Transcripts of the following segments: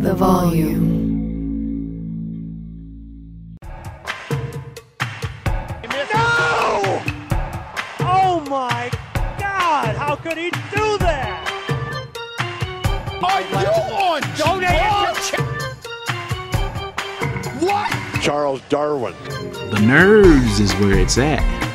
The volume. No! Oh my God! How could he do that? Are you on Don't answer. What? Charles Darwin. The nerves is where it's at.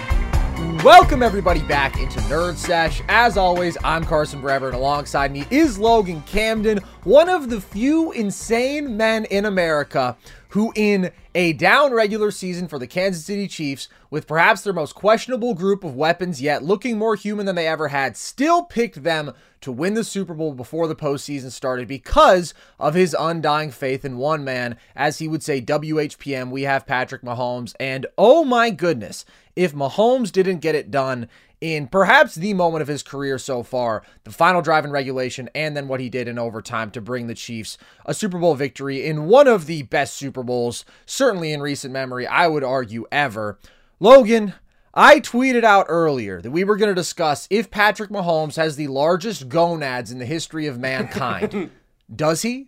Welcome everybody back into Nerd Sesh. As always, I'm Carson Breber, and alongside me is Logan Camden, one of the few insane men in America who, in a down regular season for the Kansas City Chiefs, with perhaps their most questionable group of weapons yet, looking more human than they ever had, still picked them to win the Super Bowl before the postseason started because of his undying faith in one man. As he would say, WHPM, we have Patrick Mahomes. And oh my goodness, if Mahomes didn't get it done in perhaps the moment of his career so far, the final drive in regulation, and then what he did in overtime to bring the Chiefs a Super Bowl victory in one of the best Super Bowls, certainly in recent memory, I would argue ever. Logan, I tweeted out earlier that we were going to discuss if Patrick Mahomes has the largest gonads in the history of mankind. Does he?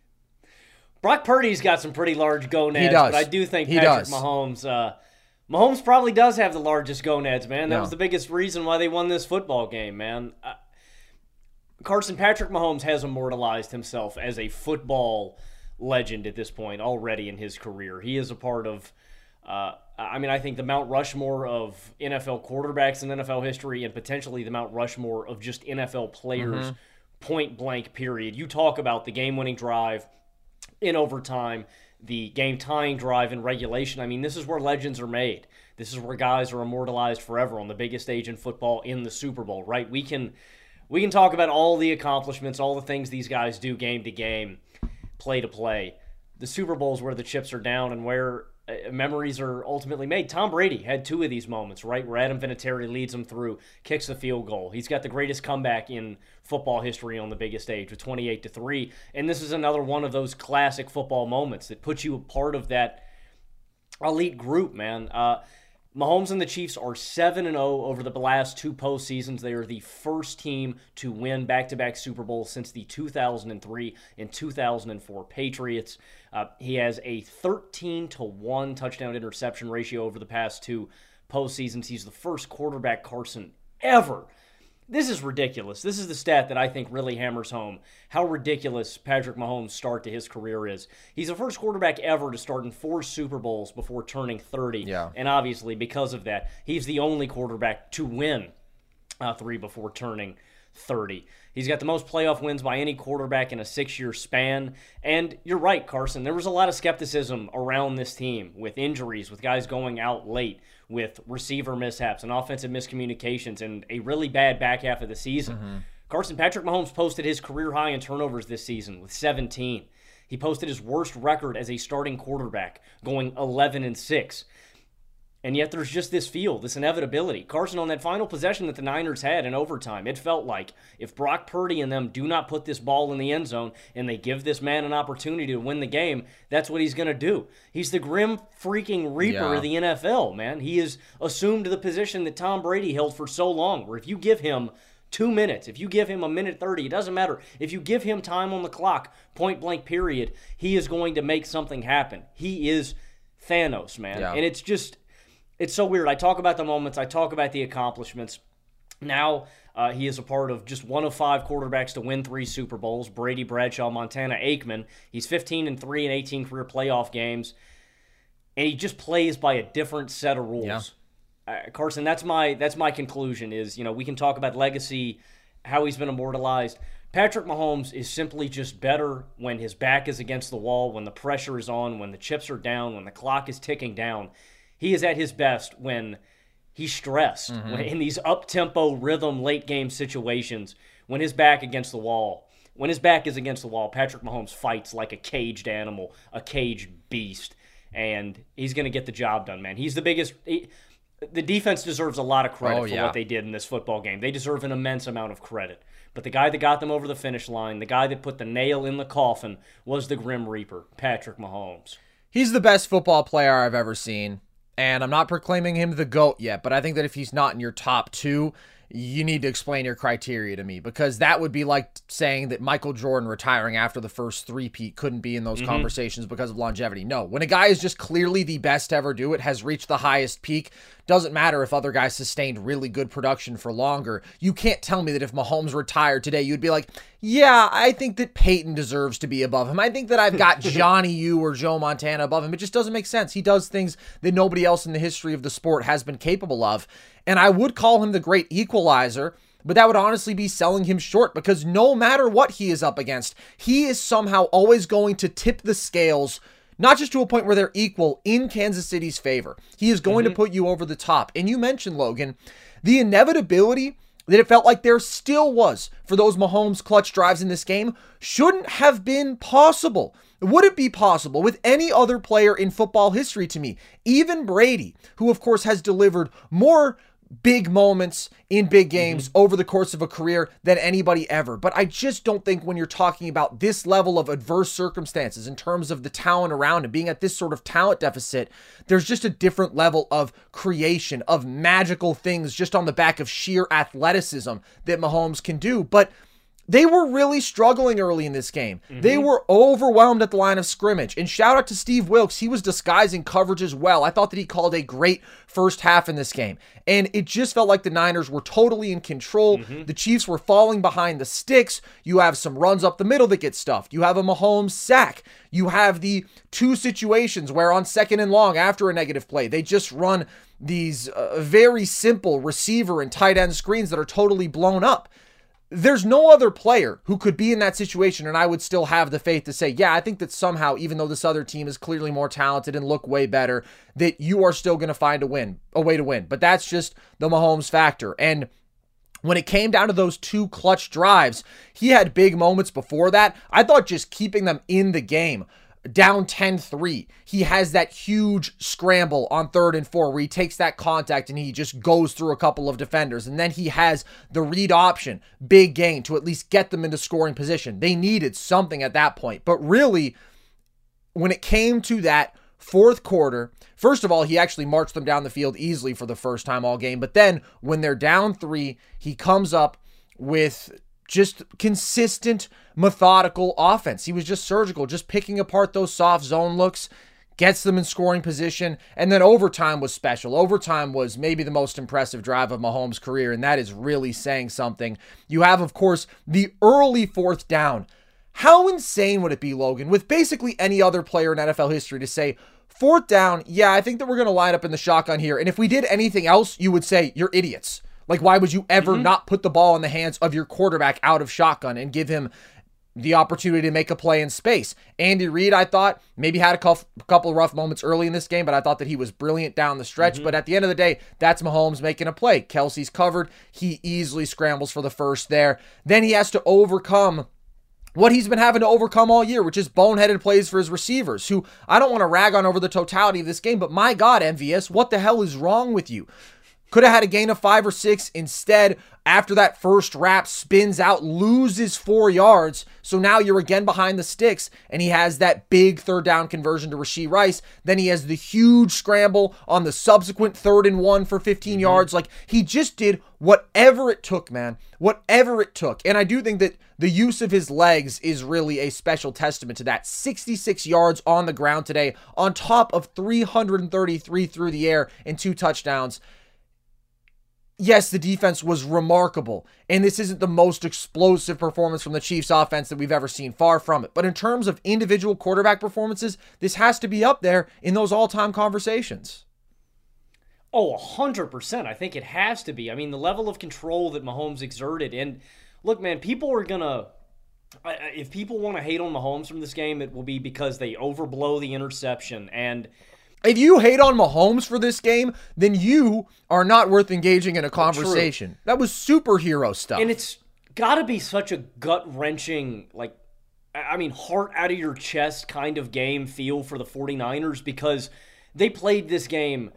Brock Purdy's got some pretty large gonads, He does. but I do think He Patrick does. Mahomes. Uh, Mahomes probably does have the largest gonads, man. That was the biggest reason why they won this football game, man. Uh, Carson Patrick Mahomes has immortalized himself as a football legend at this point already in his career. He is a part of. Uh, I mean, I think the Mount Rushmore of NFL quarterbacks in NFL history, and potentially the Mount Rushmore of just NFL players, point blank. Period. You talk about the game-winning drive in overtime, the game tying drive in regulation. I mean, this is where legends are made. This is where guys are immortalized forever on the biggest stage in football in the Super Bowl, right? We can we can talk about all the accomplishments, all the things these guys do game to game, play to play. The Super Bowl is where the chips are down and where uh, memories are ultimately made. Tom Brady had two of these moments, right? Where Adam Vinatieri leads him through, kicks the field goal. He's got the greatest comeback in football history on the biggest stage with 28 to 3. And this is another one of those classic football moments that puts you a part of that elite group, man. Uh, Mahomes and the Chiefs are 7 and 0 over the last two postseasons. They are the first team to win back to back Super Bowls since the 2003 and 2004 Patriots. Uh, he has a 13 to 1 touchdown interception ratio over the past two postseasons. He's the first quarterback, Carson, ever. This is ridiculous. This is the stat that I think really hammers home how ridiculous Patrick Mahomes' start to his career is. He's the first quarterback ever to start in four Super Bowls before turning 30. Yeah. And obviously, because of that, he's the only quarterback to win uh, three before turning 30. He's got the most playoff wins by any quarterback in a six year span. And you're right, Carson. There was a lot of skepticism around this team with injuries, with guys going out late, with receiver mishaps and offensive miscommunications, and a really bad back half of the season. Mm-hmm. Carson Patrick Mahomes posted his career high in turnovers this season with 17. He posted his worst record as a starting quarterback, going 11 and 6. And yet there's just this feel, this inevitability. Carson, on that final possession that the Niners had in overtime, it felt like if Brock Purdy and them do not put this ball in the end zone and they give this man an opportunity to win the game, that's what he's going to do. He's the grim freaking reaper Yeah. of the NFL, man. He has assumed the position that Tom Brady held for so long, where if you give him two minutes, if you give him a minute 30, it doesn't matter. If you give him time on the clock, point blank period, he is going to make something happen. He is Thanos, man. Yeah. And it's just, it's so weird. I talk about the moments, I talk about the accomplishments. Now uh, he is a part of just one of five quarterbacks to win three Super Bowls. Brady, Bradshaw, Montana, Aikman. He's 15 and three in 18 career playoff games, and he just plays by a different set of rules. Yeah. Uh, Carson, that's my that's my conclusion. Is you know we can talk about legacy, how he's been immortalized. Patrick Mahomes is simply just better when his back is against the wall, when the pressure is on, when the chips are down, when the clock is ticking down. He is at his best when he's stressed mm-hmm. when, in these up tempo rhythm late game situations when his back against the wall when his back is against the wall patrick mahomes fights like a caged animal a caged beast and he's going to get the job done man. He's the biggest he, the defense deserves a lot of credit Oh, for yeah. what they did in this football game. They deserve an immense amount of credit. But the guy that got them over the finish line the guy that put the nail in the coffin was the grim reaper patrick mahomes. He's the best football player I've ever seen. And I'm not proclaiming him the GOAT yet, but I think that if he's not in your top two, you need to explain your criteria to me because that would be like saying that Michael Jordan retiring after the first three peat couldn't be in those mm-hmm. conversations because of longevity. No, when a guy is just clearly the best to ever do it, has reached the highest peak, doesn't matter if other guys sustained really good production for longer. You can't tell me that if Mahomes retired today, you'd be like, yeah, I think that Peyton deserves to be above him. I think that I've got Johnny U or Joe Montana above him. It just doesn't make sense. He does things that nobody else in the history of the sport has been capable of. And I would call him the great equalizer, but that would honestly be selling him short because no matter what he is up against, he is somehow always going to tip the scales. Not just to a point where they're equal in Kansas City's favor. He is going to mhm. put you over the top. And you mentioned, Logan, the inevitability that it felt like there still was for those Mahomes clutch drives in this game shouldn't have been possible. Would it be possible with any other player in football history to me? Even Brady, who of course has delivered more big moments in big mm-hmm. games over the course of a career than anybody ever. But I just don't think when you're talking about this level of adverse circumstances in terms of the talent around him being at this sort of talent deficit, there's just a different level of creation, of magical things just on the back of sheer athleticism that Mahomes can do. But they were really struggling early in this game. They were overwhelmed at the line of scrimmage. And shout out to Steve Wilks. He was disguising coverage as well. I thought that he called a great first half in this game. And it just felt like the Niners were totally in control. The Chiefs were falling behind the sticks. You have some runs up the middle that get stuffed. You have a Mahomes sack. You have the two situations where on second and long after a negative play, they just run these uh, very simple receiver and tight end screens that are totally blown up there's no other player who could be in that situation and I would still have the faith to say, yeah, I think that somehow, even though this other team is clearly more talented and look way better, that you are still going to find a win, a way to win. But that's just the Mahomes factor. And when it came down to those two clutch drives, he had big moments before that. I thought just keeping them in the game down 10-3 he has that huge scramble on third and four where he takes that contact and he just goes through a couple of defenders. And then he has the read option big gain to at least get them into scoring position. They needed something at that point. But really when it came to that fourth quarter first of all he actually marched them down the field easily for the first time all game. But then when they're down three he comes up with just consistent, methodical offense. He was just surgical, just picking apart those soft zone looks, gets them in scoring position, and then overtime was special. Overtime was maybe the most impressive drive of Mahomes' career, and that is really saying something. You have, of course, the early fourth down. How insane would it be, Logan, with basically any other player in NFL history to say, fourth down, yeah, I think that we're going to line up in the shotgun here. And if we did anything else, you would say, you're idiots. Like, why would you ever mm-hmm. not put the ball in the hands of your quarterback out of shotgun and give him the opportunity to make a play in space? Andy Reid, I thought, maybe had a couple, rough moments early in this game, but I thought that he was brilliant down the stretch. Mm-hmm. But at the end of the day, that's Mahomes making a play. Kelce's covered. He easily scrambles for the first there. Then he has to overcome what he's been having to overcome all year, which is boneheaded plays for his receivers, who I don't want to rag on over the totality of this game, but my God, MVS, what the hell is wrong with you? Could have had a gain of five or six. Instead, after that first wrap, spins out, loses four yards. So now you're again behind the sticks, and he has that big third down conversion to Rashee Rice. Then he has the huge scramble on the subsequent third and one for 15 mm-hmm. yards. Like he just did whatever it took, man. Whatever it took. And I do think that the use of his legs is really a special testament to that. 66 yards on the ground today, on top of 333 through the air and two touchdowns yes, the defense was remarkable, and this isn't the most explosive performance from the Chiefs offense that we've ever seen, far from it. But in terms of individual quarterback performances, this has to be up there in those all time conversations. Oh, 100%. I think it has to be. I mean, the level of control that Mahomes exerted. And look, man, people are going to. If people want to hate on Mahomes from this game, it will be because they overblow the interception. And if you hate on Mahomes for this game, then you are not worth engaging in a conversation. True. That was superhero stuff. And it's got to be such a gut wrenching, like, I mean, heart out of your chest kind of game feel for the 49ers because they played this game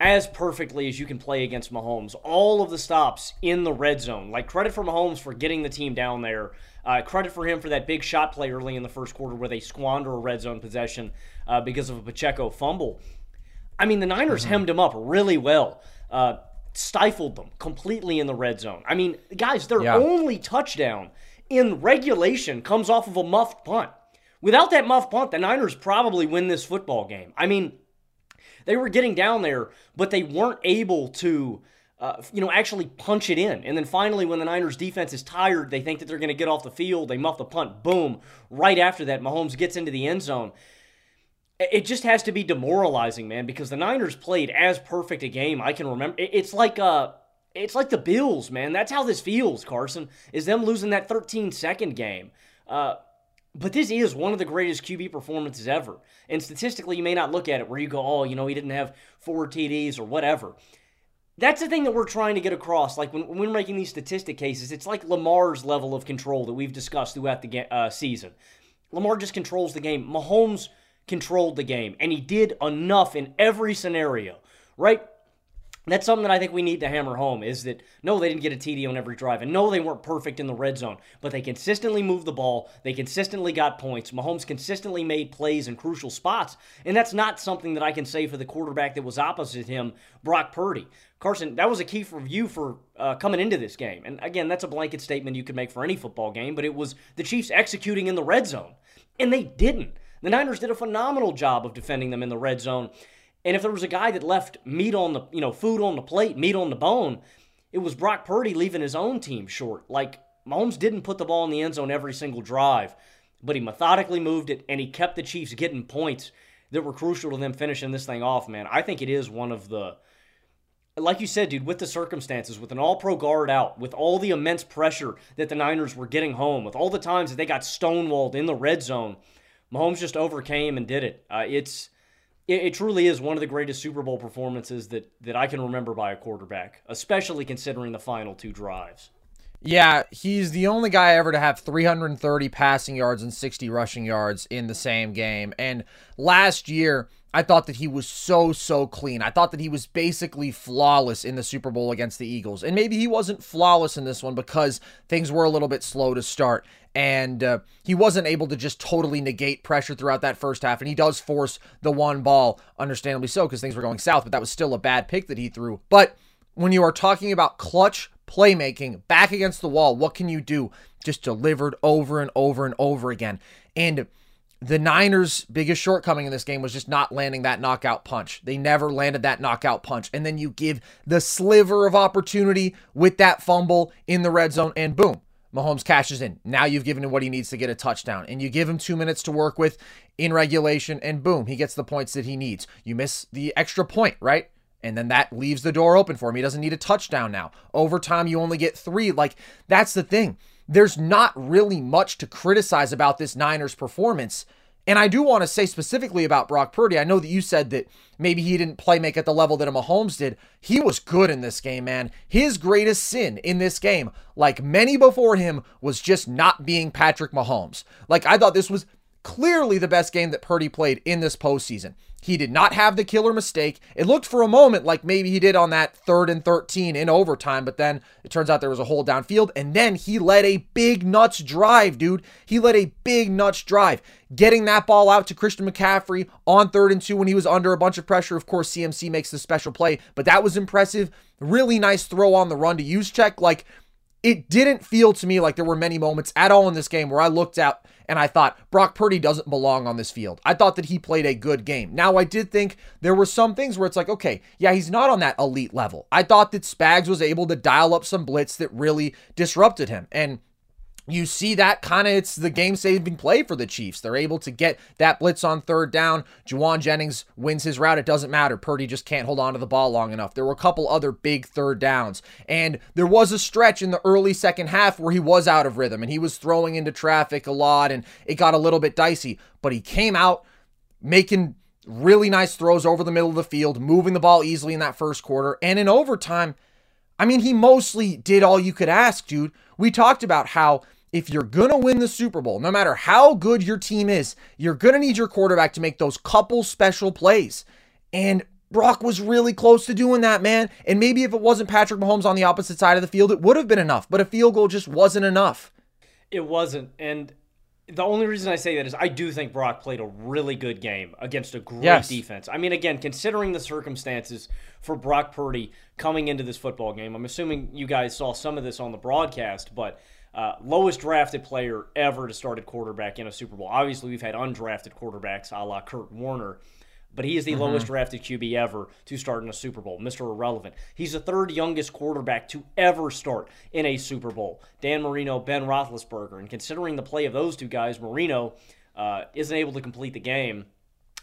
as perfectly as you can play against Mahomes. All of the stops in the red zone. Like, credit for Mahomes for getting the team down there. Uh, credit for him for that big shot play early in the first quarter where they squander a red zone possession uh, because of a Pacheco fumble. I mean, the Niners mm-hmm. hemmed him up really well, uh, stifled them completely in the red zone. I mean, guys, their yeah. only touchdown in regulation comes off of a muffed punt. Without that muffed punt, the Niners probably win this football game. I mean, they were getting down there, but they weren't able to. Uh, you know, actually punch it in. And then finally, when the Niners defense is tired, they think that they're going to get off the field. They muff the punt. Boom. Right after that, Mahomes gets into the end zone it just has to be demoralizing, man, because the Niners played as perfect a game I can remember. It's like uh it's like the Bills, man. That's how this feels, Carson. Is them losing that 13 second game. Uh but this is one of the greatest QB performances ever. And statistically, you may not look at it where you go, oh, you know, he didn't have four TDs or whatever. That's the thing that we're trying to get across. Like when, when we're making these statistic cases, it's like Lamar's level of control that we've discussed throughout the uh, season. Lamar just controls the game. Mahomes controlled the game, and he did enough in every scenario, right? That's something that I think we need to hammer home is that no, they didn't get a TD on every drive, and no, they weren't perfect in the red zone, but they consistently moved the ball. They consistently got points. Mahomes consistently made plays in crucial spots, and that's not something that I can say for the quarterback that was opposite him, Brock Purdy. Carson, that was a key for you for uh, coming into this game. And again, that's a blanket statement you could make for any football game, but it was the Chiefs executing in the red zone, and they didn't. The Niners did a phenomenal job of defending them in the red zone. And if there was a guy that left meat on the, you know, food on the plate, meat on the bone, it was Brock Purdy leaving his own team short. Like Mahomes didn't put the ball in the end zone every single drive, but he methodically moved it and he kept the Chiefs getting points that were crucial to them finishing this thing off, man. I think it is one of the like you said, dude, with the circumstances, with an all pro guard out, with all the immense pressure that the Niners were getting home, with all the times that they got stonewalled in the red zone, Mahomes just overcame and did it. Uh, it's it, it, truly is one of the greatest Super Bowl performances that that I can remember by a quarterback, especially considering the final two drives. Yeah, he's the only guy ever to have 330 passing yards and 60 rushing yards in the same game. And last year, I thought that he was so, so clean. I thought that he was basically flawless in the Super Bowl against the Eagles. And maybe he wasn't flawless in this one because things were a little bit slow to start. And uh, he wasn't able to just totally negate pressure throughout that first half. And he does force the one ball, understandably so, because things were going south. But that was still a bad pick that he threw. But when you are talking about clutch playmaking, back against the wall. What can you do? Just delivered over and over and over again. And the Niners' biggest shortcoming in this game was just not landing that knockout punch. They never landed that knockout punch. And then you give the sliver of opportunity with that fumble in the red zone, and boom, Mahomes cashes in. Now you've given him what he needs to get a touchdown. And you give him two minutes to work with in regulation, and boom, he gets the points that he needs. You miss the extra point, right? And then that leaves the door open for him. He doesn't need a touchdown now. Overtime, you only get three. Like, that's the thing. There's not really much to criticize about this Niners performance. And I do want to say specifically about Brock Purdy. I know that you said that maybe he didn't play make at the level that a Mahomes did. He was good in this game, man. His greatest sin in this game, like many before him, was just not being Patrick Mahomes. Like I thought this was clearly the best game that Purdy played in this postseason. He did not have the killer mistake. It looked for a moment like maybe he did on that third and 13 in overtime, but then it turns out there was a hole downfield. And then he led a big nuts drive, dude. He led a big nuts drive. Getting that ball out to Christian McCaffrey on third and two when he was under a bunch of pressure. Of course, CMC makes the special play, but that was impressive. Really nice throw on the run to Juszczyk. Like, it didn't feel to me like there were many moments at all in this game where I looked out and I thought Brock Purdy doesn't belong on this field. I thought that he played a good game. Now, I did think there were some things where it's like, okay, yeah, he's not on that elite level. I thought that Spags was able to dial up some blitz that really disrupted him. And you see that kind of it's the game saving play for the Chiefs. They're able to get that blitz on third down. Jauan Jennings wins his route. It doesn't matter. Purdy just can't hold on to the ball long enough. There were a couple other big third downs. And there was a stretch in the early second half where he was out of rhythm and he was throwing into traffic a lot and it got a little bit dicey. But he came out making really nice throws over the middle of the field, moving the ball easily in that first quarter. And in overtime, I mean, he mostly did all you could ask, dude. We talked about how if you're going to win the Super Bowl, no matter how good your team is, you're going to need your quarterback to make those couple special plays. And Brock was really close to doing that, man. And maybe if it wasn't Patrick Mahomes on the opposite side of the field, it would have been enough. But a field goal just wasn't enough. It wasn't. And the only reason I say that is I do think Brock played a really good game against a great yes. defense. I mean, again, considering the circumstances for Brock Purdy coming into this football game, I'm assuming you guys saw some of this on the broadcast, but – uh, lowest drafted player ever to start at quarterback in a Super Bowl. Obviously, we've had undrafted quarterbacks a la Kurt Warner, but he is the mm-hmm. lowest drafted QB ever to start in a Super Bowl. Mr. Irrelevant. He's the third youngest quarterback to ever start in a Super Bowl. Dan Marino, Ben Roethlisberger. And considering the play of those two guys, Marino uh, isn't able to complete the game.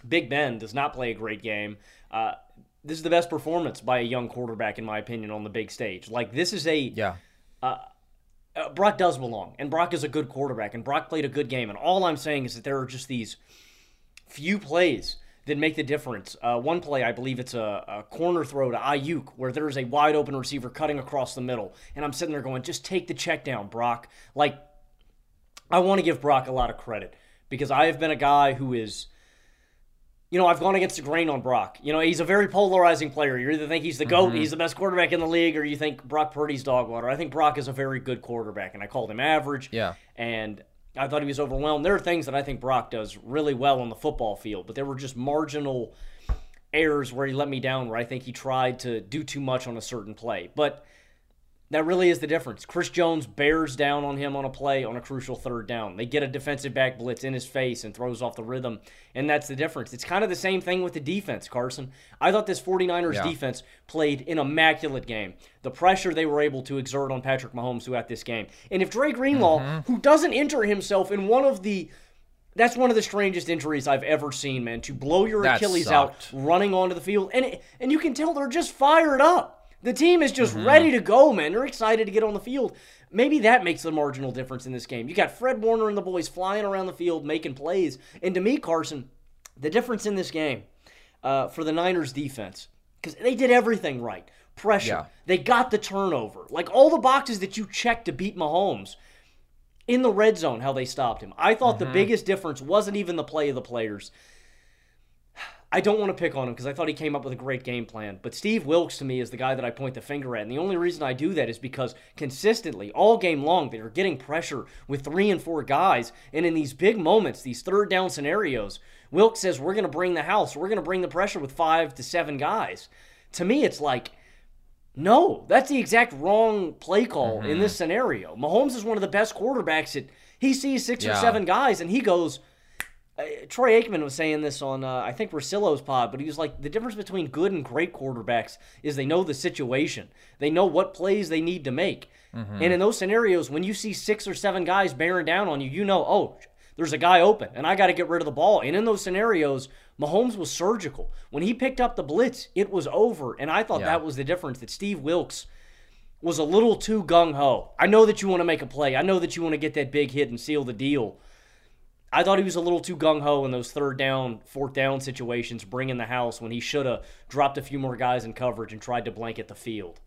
Big Ben does not play a great game. Uh, this is the best performance by a young quarterback, in my opinion, on the big stage. Like, this is a. Yeah. Uh, uh, Brock does belong, and Brock is a good quarterback, and Brock played a good game. And all I'm saying is that there are just these few plays that make the difference. Uh, one play, I believe it's a, a, corner throw to Aiyuk, where there's a wide open receiver cutting across the middle, and I'm sitting there going, just take the check down, Brock. Like, I want to give Brock a lot of credit because I have been a guy who is you know, I've gone against the grain on Brock. You know, he's a very polarizing player. You either think he's the GOAT, mm-hmm. he's the best quarterback in the league, or you think Brock Purdy's dog water. I think Brock is a very good quarterback, and I called him average. Yeah. And I thought he was overwhelmed. There are things that I think Brock does really well on the football field, but there were just marginal errors where he let me down, where I think he tried to do too much on a certain play. But that really is the difference. Chris Jones bears down on him on a play on a crucial third down. They get a defensive back blitz in his face and throws off the rhythm, and that's the difference. It's kind of the same thing with the defense, Carson. I thought this 49ers yeah. defense played an immaculate game. The pressure they were able to exert on Patrick Mahomes throughout this game. And if Dre Greenlaw, mm-hmm. who doesn't injure himself in one of the that's one of the strangest injuries I've ever seen, man. To blow your that Achilles sucked. out running onto the field, and and you can tell they're just fired up. The team is just mm-hmm. ready to go, man. They're excited to get on the field. Maybe that makes the marginal difference in this game. You got Fred Warner and the boys flying around the field making plays. And to me, Carson, the difference in this game uh, for the Niners defense, because they did everything right. Pressure. Yeah. They got the turnover. Like all the boxes that you check to beat Mahomes in the red zone, how they stopped him. I thought mm-hmm. the biggest difference wasn't even the play of the players. I don't want to pick on him because I thought he came up with a great game plan. But Steve Wilks to me is the guy that I point the finger at. And the only reason I do that is because consistently, all game long, they are getting pressure with three and four guys. And in these big moments, these third down scenarios, Wilks says, We're going to bring the house. We're going to bring the pressure with five to seven guys. To me, it's like, no, that's the exact wrong play call mm-hmm. in this scenario. Mahomes is one of the best quarterbacks that he sees six yeah. or seven guys and he goes, uh, Troy Aikman was saying this on uh, I think Russillo's pod, but he was like the difference between good and great quarterbacks is they know the situation, they know what plays they need to make, mm-hmm. and in those scenarios, when you see six or seven guys bearing down on you, you know, oh, there's a guy open, and I got to get rid of the ball. And in those scenarios, Mahomes was surgical when he picked up the blitz. It was over, and I thought yeah. that was the difference that Steve Wilks was a little too gung ho. I know that you want to make a play. I know that you want to get that big hit and seal the deal. I thought he was a little too gung ho in those third down, fourth down situations, bringing the house when he should have dropped a few more guys in coverage and tried to blanket the field.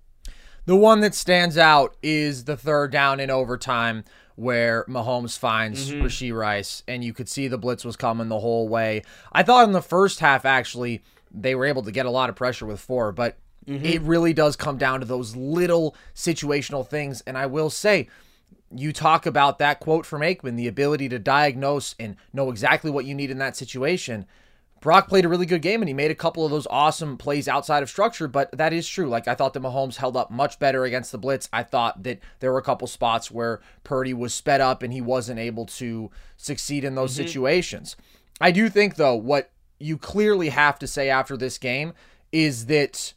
The one that stands out is the third down in overtime where Mahomes finds mm-hmm. Rashee Rice, and you could see the blitz was coming the whole way. I thought in the first half, actually, they were able to get a lot of pressure with four, but mm-hmm. it really does come down to those little situational things. And I will say, you talk about that quote from Aikman, the ability to diagnose and know exactly what you need in that situation. Brock played a really good game and he made a couple of those awesome plays outside of structure, but that is true. Like I thought that Mahomes held up much better against the blitz. I thought that there were a couple spots where Purdy was sped up and he wasn't able to succeed in those mm-hmm. situations. I do think though what you clearly have to say after this game is that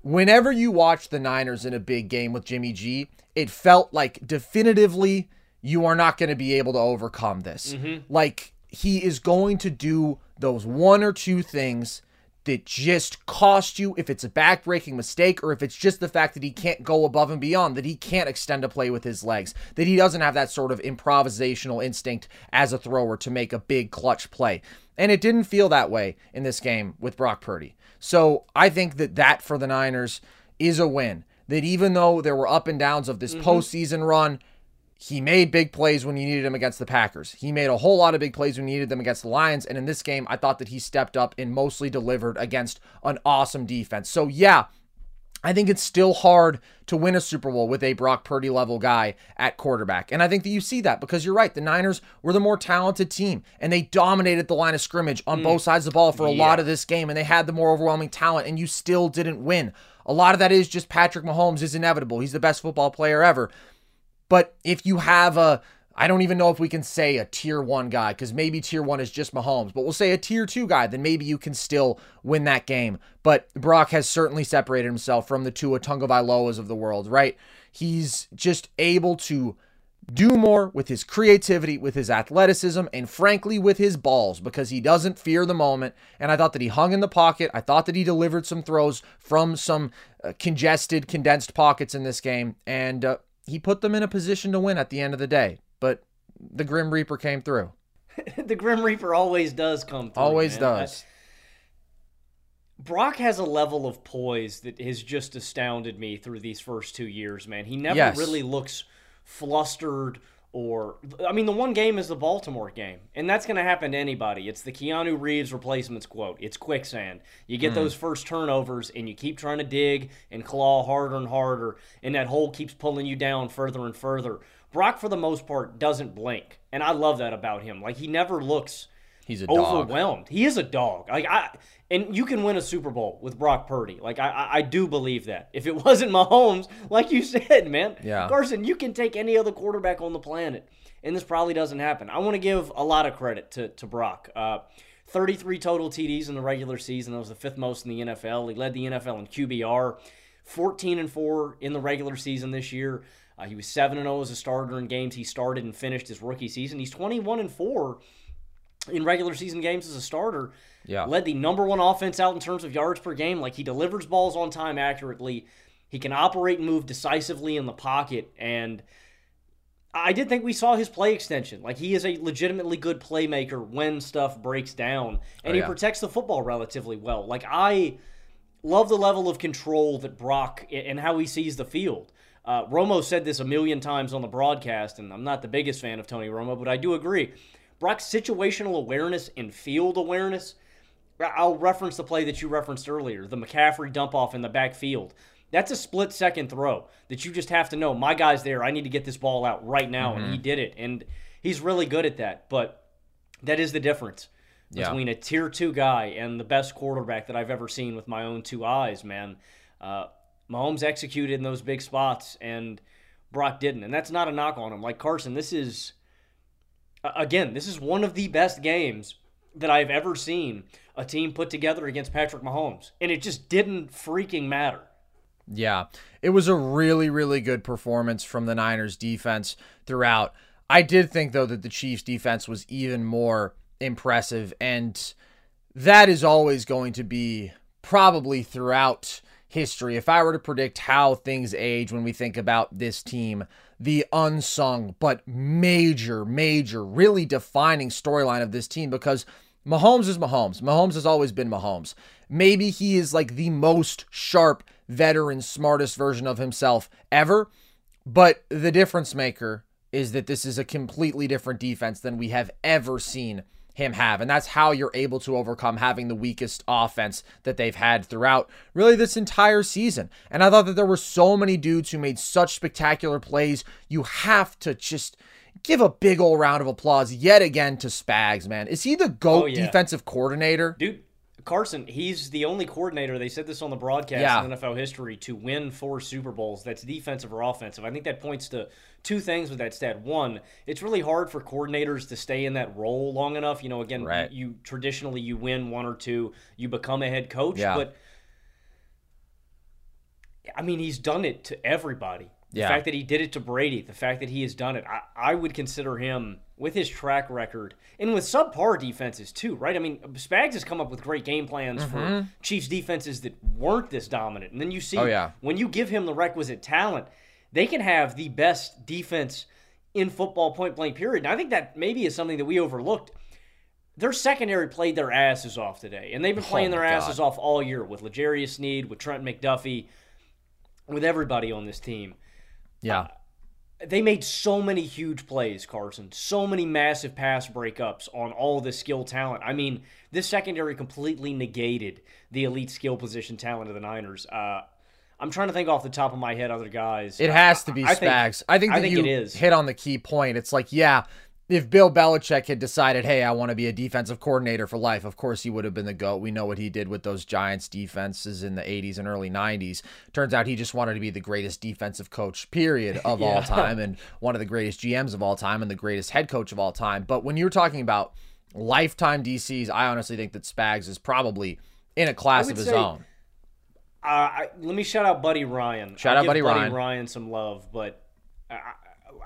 whenever you watch the Niners in a big game with Jimmy G, it felt like definitively you are not going to be able to overcome this. Mm-hmm. Like he is going to do those one or two things that just cost you if it's a backbreaking mistake or if it's just the fact that he can't go above and beyond, that he can't extend a play with his legs, that he doesn't have that sort of improvisational instinct as a thrower to make a big clutch play. And it didn't feel that way in this game with Brock Purdy. So I think that that for the Niners is a win. That even though there were up and downs of this mm-hmm. postseason run, he made big plays when you needed him against the Packers. He made a whole lot of big plays when you needed them against the Lions. And in this game, I thought that he stepped up and mostly delivered against an awesome defense. So, yeah, I think it's still hard to win a Super Bowl with a Brock Purdy level guy at quarterback. And I think that you see that because you're right. The Niners were the more talented team and they dominated the line of scrimmage on mm. both sides of the ball for a yeah. lot of this game and they had the more overwhelming talent and you still didn't win. A lot of that is just Patrick Mahomes is inevitable. He's the best football player ever. But if you have a, I don't even know if we can say a tier one guy because maybe tier one is just Mahomes, but we'll say a tier two guy, then maybe you can still win that game. But Brock has certainly separated himself from the Tua Tagovailoas of the world, right? He's just able to do more with his creativity, with his athleticism, and frankly with his balls because he doesn't fear the moment. And I thought that he hung in the pocket. I thought that he delivered some throws from some uh, congested, condensed pockets in this game. And uh, he put them in a position to win at the end of the day. But the Grim Reaper came through. the Grim Reaper always does come through. Always man. does. I, Brock has a level of poise that has just astounded me through these first two years, man. He never yes. really looks flustered or I mean the one game is the Baltimore game, and that's going to happen to anybody. It's the Keanu Reeves replacements quote. It's quicksand. You get mm. those first turnovers and you keep trying to dig and claw harder and harder, and that hole keeps pulling you down further and further. Brock for the most part doesn't blink, and I love that about him. Like he never looks He's a overwhelmed. Dog. He is a dog. Like I and you can win a Super Bowl with Brock Purdy. Like I, I do believe that. If it wasn't Mahomes, like you said, man, yeah. Carson, you can take any other quarterback on the planet, and this probably doesn't happen. I want to give a lot of credit to to Brock. Uh, 33 total TDs in the regular season. That was the fifth most in the NFL. He led the NFL in QBR. 14 and 4 in the regular season this year. Uh, he was 7 and 0 as a starter in games he started and finished his rookie season. He's 21 and 4 in regular season games as a starter. Yeah. Led the number one offense out in terms of yards per game. Like he delivers balls on time accurately. He can operate and move decisively in the pocket. And I did think we saw his play extension. Like he is a legitimately good playmaker when stuff breaks down. And oh, yeah. he protects the football relatively well. Like I love the level of control that Brock and how he sees the field. Uh, Romo said this a million times on the broadcast, and I'm not the biggest fan of Tony Romo, but I do agree. Brock's situational awareness and field awareness. I'll reference the play that you referenced earlier, the McCaffrey dump off in the backfield. That's a split second throw that you just have to know. My guy's there. I need to get this ball out right now, mm-hmm. and he mm-hmm. did it. And he's really good at that. But that is the difference yeah. between a tier two guy and the best quarterback that I've ever seen with my own two eyes, man. Uh, Mahomes executed in those big spots, and Brock didn't. And that's not a knock on him. Like Carson, this is again, this is one of the best games that I've ever seen a team put together against Patrick Mahomes, and it just didn't freaking matter. Yeah, it was a really, really good performance from the Niners defense throughout. I did think, though, that the Chiefs defense was even more impressive, and that is always going to be probably throughout history, if I were to predict how things age when we think about this team, the unsung but major, major, really defining storyline of this team because Mahomes is Mahomes. Mahomes has always been Mahomes. Maybe he is like the most sharp, veteran, smartest version of himself ever. But the difference maker is that this is a completely different defense than we have ever seen him have. And that's how you're able to overcome having the weakest offense that they've had throughout really this entire season. And I thought that there were so many dudes who made such spectacular plays. You have to just give a big old round of applause yet again to Spags, man. Is he the GOAT oh, yeah. defensive coordinator? Dude, Carson, he's the only coordinator, they said this on the broadcast yeah. in NFL history, to win four Super Bowls that's defensive or offensive. I think that points to two things with that stat. One, it's really hard for coordinators to stay in that role long enough. You know, again, right. you, you, traditionally you win one or two, you become a head coach, yeah. but I mean, he's done it to everybody. The yeah. fact that he did it to Brady, the fact that he has done it, I, I would consider him with his track record and with subpar defenses too, right? I mean, Spags has come up with great game plans mm-hmm. for Chiefs defenses that weren't this dominant. And then you see oh, yeah. when you give him the requisite talent, they can have the best defense in football point blank period. And I think that maybe is something that we overlooked. Their secondary played their asses off today, and they've been playing oh their God. asses off all year with L'Jarius Sneed, with Trent McDuffie, with everybody on this team. Yeah. Uh, they made so many huge plays, Carson. So many massive pass breakups on all the skill talent. I mean, this secondary completely negated the elite skill position talent of the Niners. Uh, I'm trying to think off the top of my head other guys. It has to be I, Spags. I think, I think that I think you it is. hit on the key point. It's like, yeah, if Bill Belichick had decided, hey, I want to be a defensive coordinator for life, of course he would have been the GOAT. We know what he did with those Giants defenses in the 80s and early 90s. Turns out he just wanted to be the greatest defensive coach, period, of yeah. all time, and one of the greatest GMs of all time, and the greatest head coach of all time. But when you're talking about lifetime DCs, I honestly think that Spags is probably in a class of his say, own. Uh, I, let me shout out Buddy Ryan. Shout I'll out Buddy, Buddy Ryan. Ryan some love, but. I,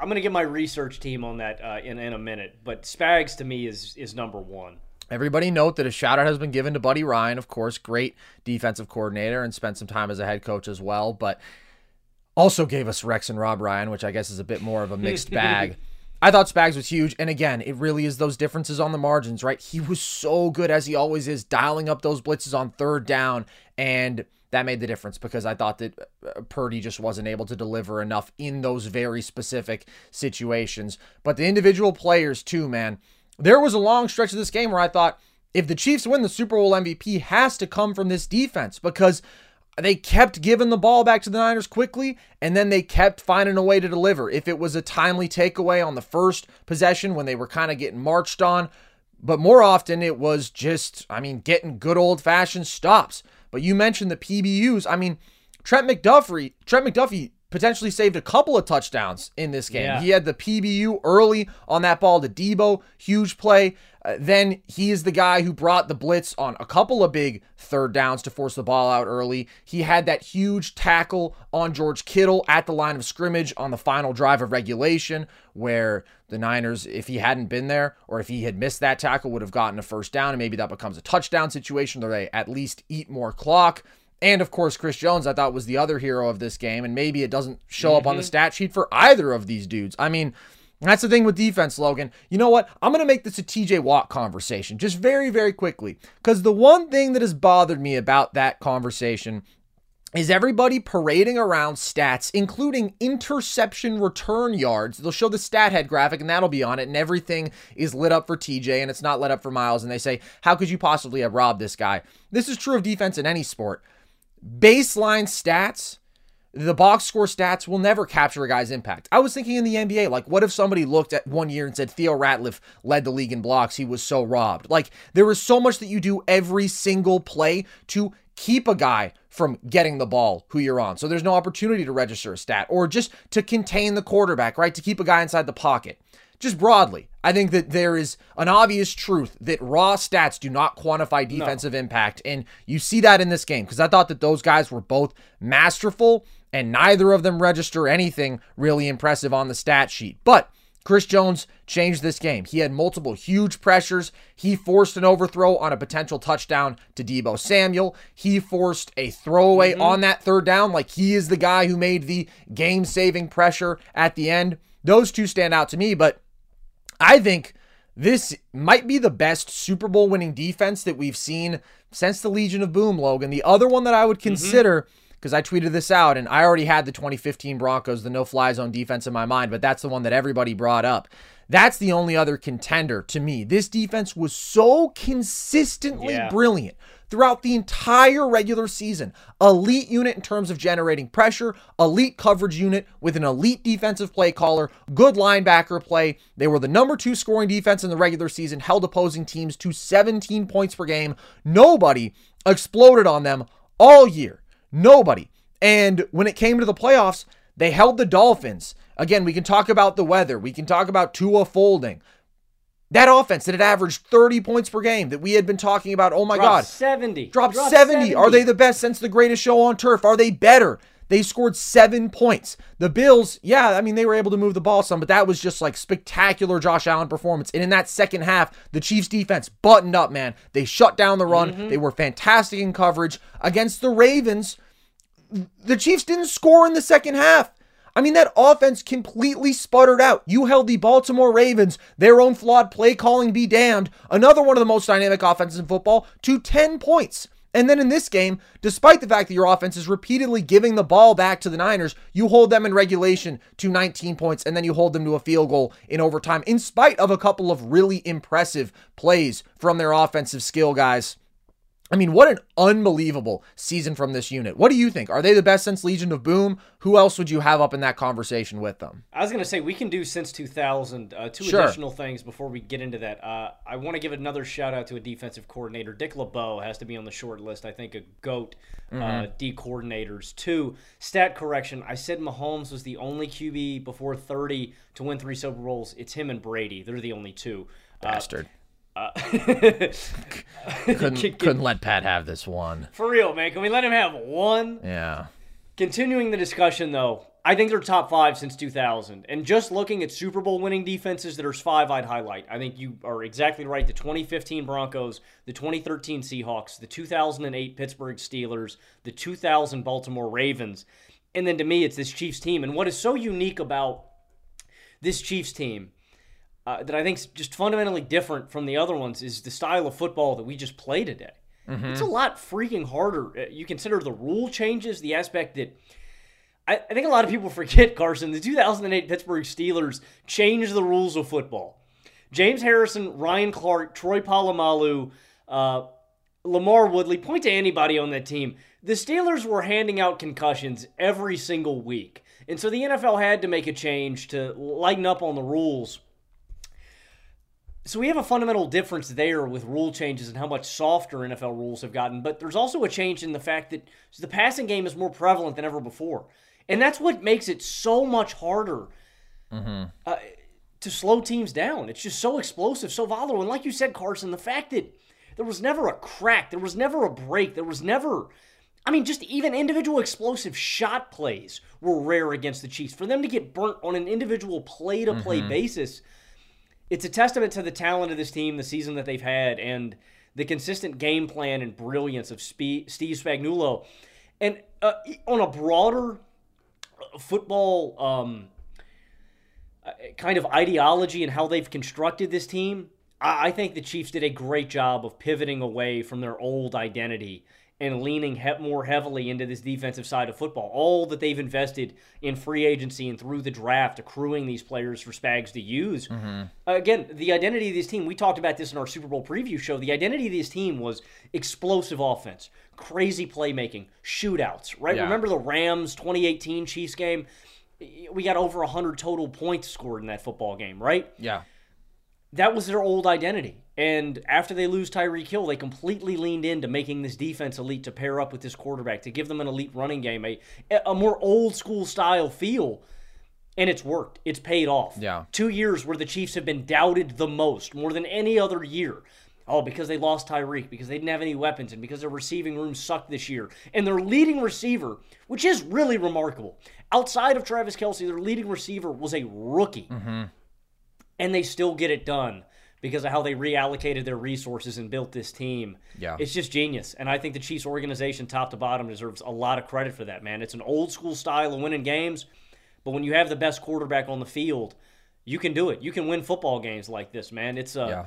I'm going to get my research team on that uh, in in a minute, but Spags to me is is number one. Everybody note that a shout out has been given to Buddy Ryan, of course, great defensive coordinator and spent some time as a head coach as well, but also gave us Rex and Rob Ryan, which I guess is a bit more of a mixed bag. I thought Spags was huge. And again, it really is those differences on the margins, right? He was so good, as he always is, dialing up those blitzes on third down and that made the difference because I thought that uh, Purdy just wasn't able to deliver enough in those very specific situations. But the individual players, too, man. There was a long stretch of this game where I thought if the Chiefs win, the Super Bowl MVP has to come from this defense because they kept giving the ball back to the Niners quickly, and then they kept finding a way to deliver. If it was a timely takeaway on the first possession when they were kind of getting marched on, but more often it was just, I mean, getting good old fashioned stops. But you mentioned the PBUs. I mean, Trent McDuffie, Trent McDuffie potentially saved a couple of touchdowns in this game. Yeah. He had the PBU early on that ball to Deebo, huge play. Uh, then he is the guy who brought the blitz on a couple of big third downs to force the ball out early. He had that huge tackle on George Kittle at the line of scrimmage on the final drive of regulation, where the Niners, if he hadn't been there or if he had missed that tackle, would have gotten a first down, and maybe that becomes a touchdown situation where they at least eat more clock. And of course, Chris Jones, I thought was the other hero of this game, and maybe it doesn't show mm-hmm. up on the mm-hmm. stat sheet for either of these dudes. I mean, that's the thing with defense, Logan. You know what? I'm going to make this a TJ Watt conversation just very, very quickly. Because the one thing that has bothered me about that conversation is everybody parading around stats, including interception return yards. They'll show the stat head graphic and that'll be on it, and everything is lit up for TJ and it's not lit up for Myles. And they say, How could you possibly have robbed this guy? This is true of defense in any sport. Baseline stats the box score stats will never capture a guy's impact. I was thinking in the NBA, like, what if somebody looked at one year and said Theo Ratliff led the league in blocks? He was so robbed. Like, there is so much that you do every single play to keep a guy from getting the ball who you're on. So there's no opportunity to register a stat or just to contain the quarterback, right? To keep a guy inside the pocket. Just broadly, I think that there is an obvious truth that raw stats do not quantify defensive no. impact. And you see that in this game because I thought that those guys were both masterful and neither of them register anything really impressive on the stat sheet. But Chris Jones changed this game. He had multiple huge pressures. He forced an overthrow on a potential touchdown to Deebo Samuel. He forced a throwaway mm-hmm. on that third down, like he is the guy who made the game saving pressure at the end. Those two stand out to me, but I think this might be the best Super Bowl winning defense that we've seen since the Legion of Boom, Logan. The other one that I would mm-hmm. consider. Mm-hmm because I tweeted this out and I already had the 2015 Broncos, the no fly zone defense in my mind, but that's the one that everybody brought up. That's the only other contender to me. This defense was so consistently yeah. brilliant throughout the entire regular season. Elite unit in terms of generating pressure, elite coverage unit with an elite defensive play caller, good linebacker play. They were the number two scoring defense in the regular season, held opposing teams to 17 points per game. Nobody exploded on them all year. Nobody. And when it came to the playoffs, they held the Dolphins. Again, we can talk about the weather. We can talk about Tua folding. That offense that had averaged 30 points per game that we had been talking about. Oh my Dropped God. 70. Dropped, Dropped 70. 70. Are they the best since the greatest show on turf? Are they better? They scored seven points. The Bills, yeah, I mean, they were able to move the ball some, but that was just like spectacular Josh Allen performance. And in that second half, the Chiefs defense buttoned up, man. They shut down the run. Mm-hmm. They were fantastic in coverage against the Ravens the Chiefs didn't score in the second half. I mean, that offense completely sputtered out. You held the Baltimore Ravens, their own flawed play calling be damned, another one of the most dynamic offenses in football, to 10 points. And then in this game, despite the fact that your offense is repeatedly giving the ball back to the Niners, you hold them in regulation to 19 points and then you hold them to a field goal in overtime, in spite of a couple of really impressive plays from their offensive skill guys. I mean, what an unbelievable season from this unit. What do you think? Are they the best since Legion of Boom? Who else would you have up in that conversation with them? I was going to say we can do since 2000. Uh, two sure. additional things before we get into that. Uh, I want to give another shout out to a defensive coordinator. Dick LeBeau has to be on the short list. I think a GOAT uh, mm-hmm. uh, D coordinators. Two, stat correction. I said Mahomes was the only QB before 30 to win three Super Bowls. It's him and Brady. They're the only two. Uh, Bastard. Uh, couldn't, couldn't let Pat have this one. For real, man. Can we let him have one? Yeah. Continuing the discussion, though, I think they're top five since 2000. And just looking at Super Bowl winning defenses, there's five I'd highlight. I think you are exactly right. The 2015 Broncos, the 2013 Seahawks, the 2008 Pittsburgh Steelers, the 2000 Baltimore Ravens. And then to me, it's this Chiefs team. And what is so unique about this Chiefs team uh, that I think is just fundamentally different from the other ones is the style of football that we just play today. Mm-hmm. It's a lot freaking harder. Uh, you consider the rule changes, the aspect that I, I think a lot of people forget, Carson. The 2008 Pittsburgh Steelers changed the rules of football. James Harrison, Ryan Clark, Troy Polamalu, uh, LaMarr Woodley, point to anybody on that team. The Steelers were handing out concussions every single week. And so the NFL had to make a change to lighten up on the rules so we have a fundamental difference there with rule changes and how much softer NFL rules have gotten. But there's also a change in the fact that the passing game is more prevalent than ever before, and that's what makes it so much harder mm-hmm. uh, to slow teams down. It's just so explosive, so volatile, and like you said, Carson, the fact that there was never a crack, there was never a break, there was never. I mean, just even individual explosive shot plays were rare against the Chiefs. For them to get burnt on an individual play to play basis it's a testament to the talent of this team, the season that they've had, and the consistent game plan and brilliance of Steve Spagnuolo. And uh, on a broader football um, uh, kind of ideology and how they've constructed this team, I think the Chiefs did a great job of pivoting away from their old identity and leaning he- more heavily into this defensive side of football. All that they've invested in free agency and through the draft, accruing these players for Spags to use. Mm-hmm. Again, the identity of this team, we talked about this in our Super Bowl preview show. The identity of this team was explosive offense, crazy playmaking, shootouts, right? Yeah. Remember the Rams 2018 Chiefs game? We got over 100 total points scored in that football game, right? Yeah. That was their old identity. And after they lose Tyreek Hill, they completely leaned into making this defense elite to pair up with this quarterback, to give them an elite running game, a, a more old school style feel. And it's worked. It's paid off. Yeah. Two years where the Chiefs have been doubted the most, more than any other year. Oh, because they lost Tyreek, because they didn't have any weapons, and because their receiving room sucked this year. And their leading receiver, which is really remarkable, outside of Travis Kelce, their leading receiver was a rookie. Mm-hmm. And they still get it done because of how they reallocated their resources and built this team. Yeah. It's just genius. And I think the Chiefs organization, top to bottom, deserves a lot of credit for that, man. It's an old school style of winning games, but when you have the best quarterback on the field, you can do it. You can win football games like this, man. It's a Yeah.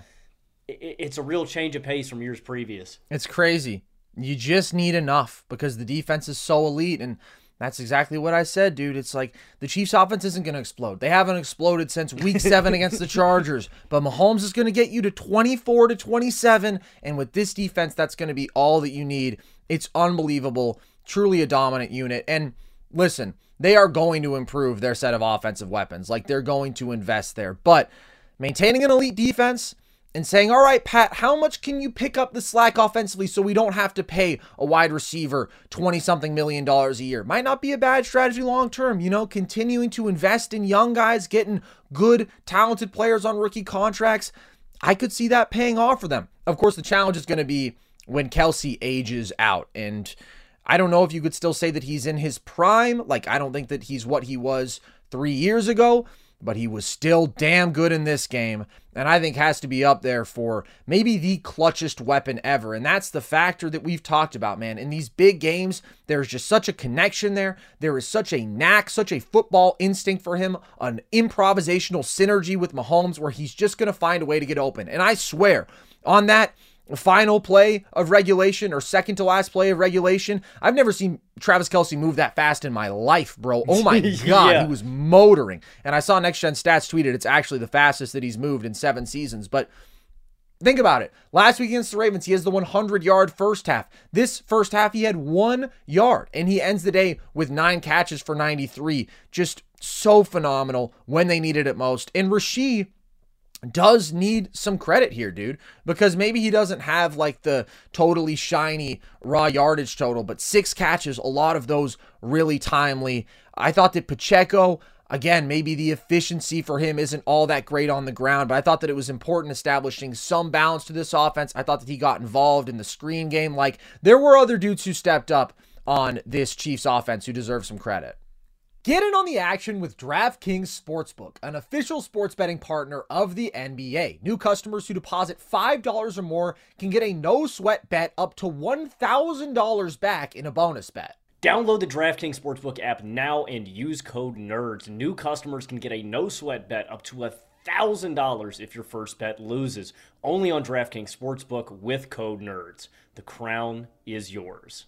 it- it's a real change of pace from years previous. It's crazy. You just need enough because the defense is so elite. And that's exactly what I said, dude. It's like the Chiefs' offense isn't going to explode. They haven't exploded since week seven against the Chargers. But Mahomes is going to get you to 24 to 27. And with this defense, that's going to be all that you need. It's unbelievable. Truly a dominant unit. And listen, they are going to improve their set of offensive weapons. Like they're going to invest there. But maintaining an elite defense and saying, all right, Pat, how much can you pick up the slack offensively so we don't have to pay a wide receiver 20 something million dollars a year? Might not be a bad strategy long term, you know, continuing to invest in young guys, getting good, talented players on rookie contracts. I could see that paying off for them. Of course, the challenge is going to be when Kelce ages out. And I don't know if you could still say that he's in his prime. Like, I don't think that he's what he was three years ago, but he was still damn good in this game. And I think has to be up there for maybe the clutchest weapon ever. And that's the factor that we've talked about, man. In these big games, there's just such a connection there. There is such a knack, such a football instinct for him, an improvisational synergy with Mahomes where he's just going to find a way to get open. And I swear, on that final play of regulation or second to last play of regulation. I've never seen Travis Kelce move that fast in my life, bro. Oh my God. Yeah. He was motoring. And I saw Next Gen Stats tweeted it's actually the fastest that he's moved in seven seasons. But think about it. Last week against the Ravens, he has the 100 yard first half. This first half, he had one yard and he ends the day with nine catches for 93. Just so phenomenal when they needed it most. And Rasheed does need some credit here, dude, because maybe he doesn't have like the totally shiny raw yardage total, but six catches, a lot of those really timely. I thought that Pacheco, again, maybe the efficiency for him isn't all that great on the ground, but I thought that it was important establishing some balance to this offense. I thought that he got involved in the screen game. Like there were other dudes who stepped up on this Chiefs offense who deserve some credit. Get in on the action with DraftKings Sportsbook, an official sports betting partner of the NBA. New customers who deposit $5 or more can get a no sweat bet up to $1,000 back in a bonus bet. Download the DraftKings Sportsbook app now and use code NERDS. New customers can get a no sweat bet up to $1,000 if your first bet loses. Only on DraftKings Sportsbook with code NERDS. The crown is yours.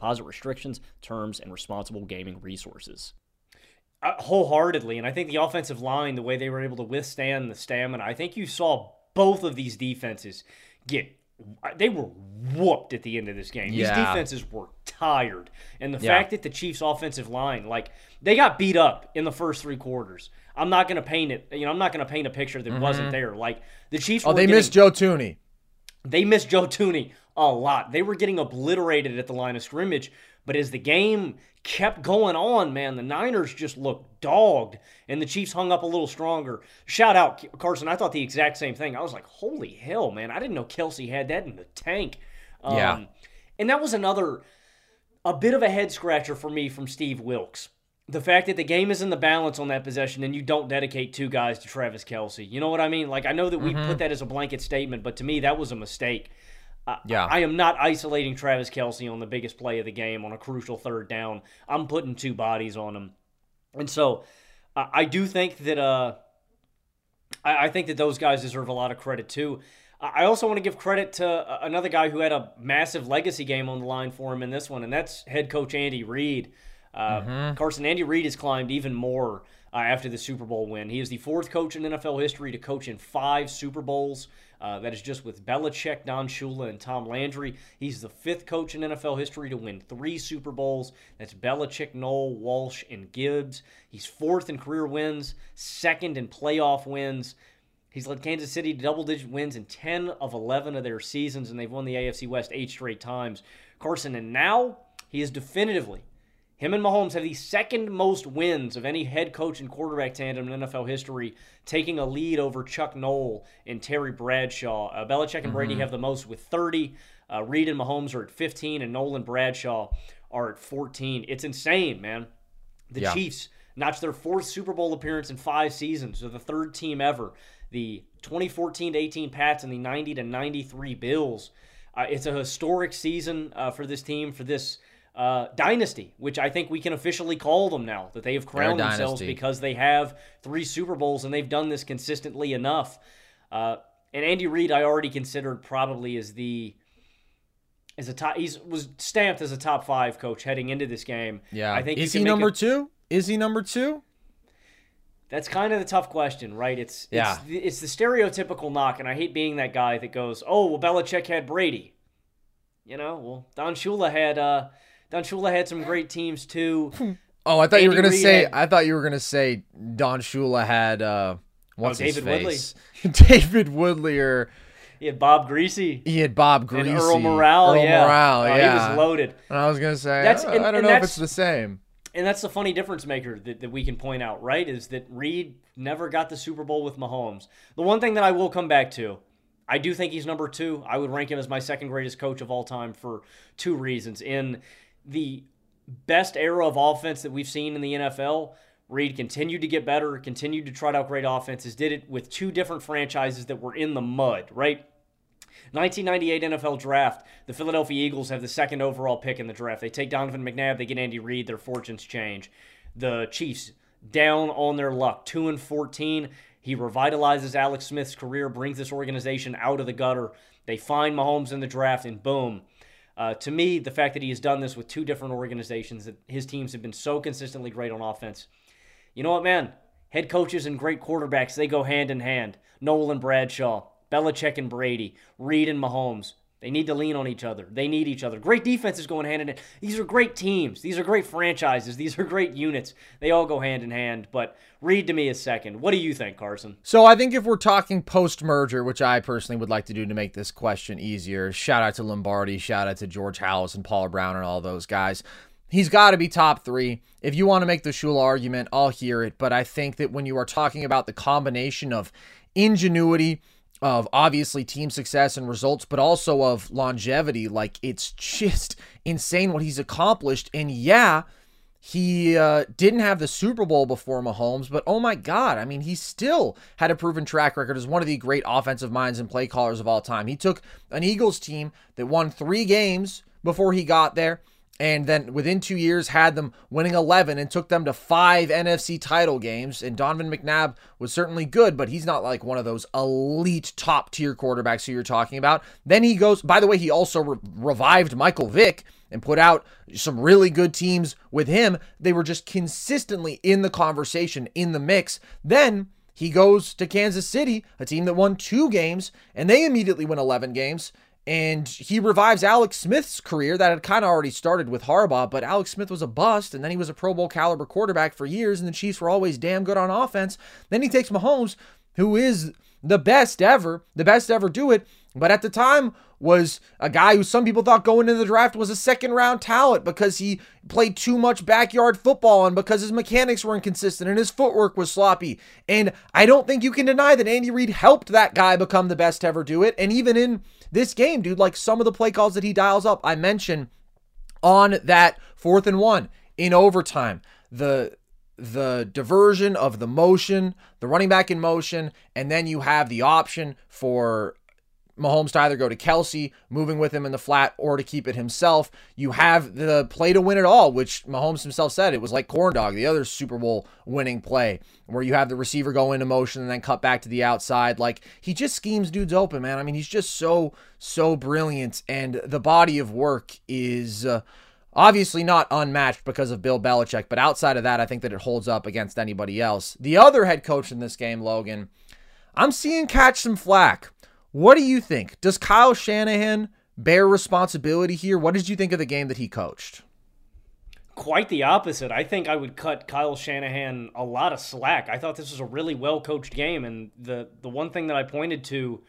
deposit restrictions, terms, and responsible gaming resources. Uh, wholeheartedly, and I think the offensive line, the way they were able to withstand the stamina, I think you saw both of these defenses get. They were whooped at the end of this game. These defenses were tired, and the Yeah. fact that the Chiefs' offensive line, like they got beat up in the first three quarters. I'm not going to paint it. You know, I'm not going to paint a picture that wasn't there. Like the Chiefs. Oh, they getting- missed Joe Thuney. They missed Joe Thuney a lot. They were getting obliterated at the line of scrimmage. But as the game kept going on, man, the Niners just looked dogged, and the Chiefs hung up a little stronger. Shout out Carson. I thought the exact same thing. I was like, holy hell, man! I didn't know Kelce had that in the tank. Um, Yeah. And that was another, a bit of a head scratcher for me from Steve Wilks. The fact that the game is in the balance on that possession and you don't dedicate two guys to Travis Kelce. You know what I mean? Like, I know that we put that as a blanket statement, but to me, that was a mistake. I- Yeah. I am not isolating Travis Kelce on the biggest play of the game on a crucial third down. I'm putting two bodies on him. And so I I do think that uh, I, I think that those guys deserve a lot of credit too. I I also want to give credit to uh, another guy who had a massive legacy game on the line for him in this one, and that's head coach Andy Reid. Uh, Carson Andy Reid has climbed even more uh, after the Super Bowl win. He is the fourth coach in NFL history to coach in five Super Bowls. Uh, that is just with Belichick, Don Shula, and Tom Landry. He's the fifth coach in NFL history to win three Super Bowls. That's Belichick, Noll, Walsh, and Gibbs. He's fourth in career wins, second in playoff wins. He's led Kansas City to double digit wins in 10 of 11 of their seasons, and they've won the AFC West eight straight times. Carson, and now he is definitively, him and Mahomes have the second most wins of any head coach and quarterback tandem in NFL history, taking a lead over Chuck Noll and Terry Bradshaw. Uh, Belichick and Brady Mhm. have the most with 30. Uh, Reid and Mahomes are at 15, and Nolan Bradshaw are at 14. It's insane, man. The Yeah. Chiefs notched their fourth Super Bowl appearance in five seasons. They're the third team ever. The 2014 to 18 Pats and the 90 to 93 Bills. Uh, it's a historic season uh, for this team, for this uh, dynasty, which I think we can officially call them now, that they have They're crowned themselves dynasty. because they have three Super Bowls and they've done this consistently enough. Uh, and Andy Reid, I already considered probably as the as a top. He's was stamped as a top five coach heading into this game. Yeah. I think is he number a- two? Is he number two? That's kind of the tough question, right? It's Yeah. it's, the, it's the stereotypical knock, and I hate being that guy that goes, "Oh, well, Belichick had Brady." You know, well, Don Shula had uh, Don Shula had some great teams too. Oh, I thought you were gonna Reid say. had- I thought you were gonna say Don Shula had uh, what's his Oh, David Woodley. face? David Woodley, or He had Bob Griese. he had Bob Griese. And Earl Morrall. Earl yeah. Morrall, Oh, he was loaded. And I was gonna say, That's- uh, and- I don't know if it's the same. And that's the funny difference maker that, that we can point out, right? Is that Reid never got the Super Bowl with Mahomes. The one thing that I will come back to, I do think he's number two. I would rank him as my second greatest coach of all time for two reasons. In the best era of offense that we've seen in the NFL, Reid continued to get better, continued to trot out great offenses, did it with two different franchises that were in the mud, right? 1998 NFL draft, the Philadelphia Eagles have the second overall pick in the draft. They take Donovan McNabb, they get Andy Reid, their fortunes change. The Chiefs down on their luck, 2 and 14. He revitalizes Alex Smith's career, brings this organization out of the gutter. They find Mahomes in the draft, and boom. Uh, to me, the fact that he has done this with two different organizations, that his teams have been so consistently great on offense. You know what, man? Head coaches and great quarterbacks, they go hand in hand. Nolan Bradshaw, Belichick and Brady, Reid and Mahomes. They need to lean on each other. They need each other. Great defenses going hand in hand. These are great teams. These are great franchises. These are great units. They all go hand in hand. But Reid to me a second. What do you think, Carson? So I think if we're talking post merger, which I personally would like to do to make this question easier, shout out to Lombardi, shout out to George Halas and Paul Brown and all those guys. He's got to be top three. If you want to make the Shula argument, I'll hear it. But I think that when you are talking about the combination of ingenuity, of obviously team success and results, but also of longevity, like it's just insane what he's accomplished. And yeah, he uh, didn't have the Super Bowl before Mahomes, but oh my God, I mean, he still had a proven track record as one of the great offensive minds and play callers of all time. He took an Eagles team that won three games before he got there, and then within two years had them winning 11 and took them to five NFC title games. And Donovan McNabb was certainly good, but he's not like one of those elite top tier quarterbacks who you're talking about. Then he goes, by the way, he also re- revived Michael Vick and put out some really good teams with him. They were just consistently in the conversation, in the mix. Then he goes to Kansas City, a team that won two games, and they immediately win 11 games. And he revives Alex Smith's career that had kind of already started with Harbaugh, but Alex Smith was a bust, and then he was a Pro Bowl caliber quarterback for years, and the Chiefs were always damn good on offense. Then he takes Mahomes, who is the best ever, the best ever do it, but at the time was a guy who some people thought going into the draft was a second round talent because he played too much backyard football and because his mechanics were inconsistent and his footwork was sloppy. And I don't think you can deny that Andy Reid helped that guy become the best to ever do it. And even in this game, dude, like some of the play calls that he dials up, I mentioned on that fourth and one in overtime, the the diversion of the motion, the running back in motion, and then you have the option for Mahomes to either go to Kelce, moving with him in the flat, or to keep it himself. You have the play to win it all, which Mahomes himself said it was like corn dog, the other Super Bowl winning play, where you have the receiver go into motion and then cut back to the outside. Like he just schemes dudes open, man. I mean, he's just so so brilliant, and the body of work is. Uh, Obviously not unmatched because of Bill Belichick, but outside of that, I think that it holds up against anybody else. The other head coach in this game, Logan, I'm seeing catch some flack. What do you think? Does Kyle Shanahan bear responsibility here? What did you think of the game that he coached? quite the opposite. I think I would cut Kyle Shanahan a lot of slack. I thought this was a really well coached game, and the the one thing that I pointed to,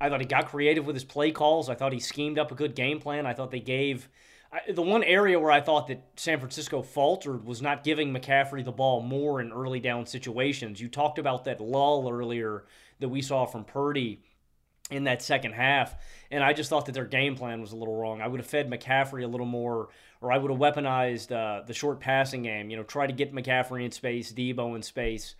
I thought he got creative with his play calls. I thought he schemed up a good game plan. I thought they gave. I, the one area where I thought that San Francisco faltered was not giving McCaffrey the ball more in early down situations. You talked about that lull earlier that we saw from Purdy in that second half. And I just thought that their game plan was a little wrong. I would have fed McCaffrey a little more, or I would have weaponized uh, the short passing game. You know, try to get McCaffrey in space, Deebo in space.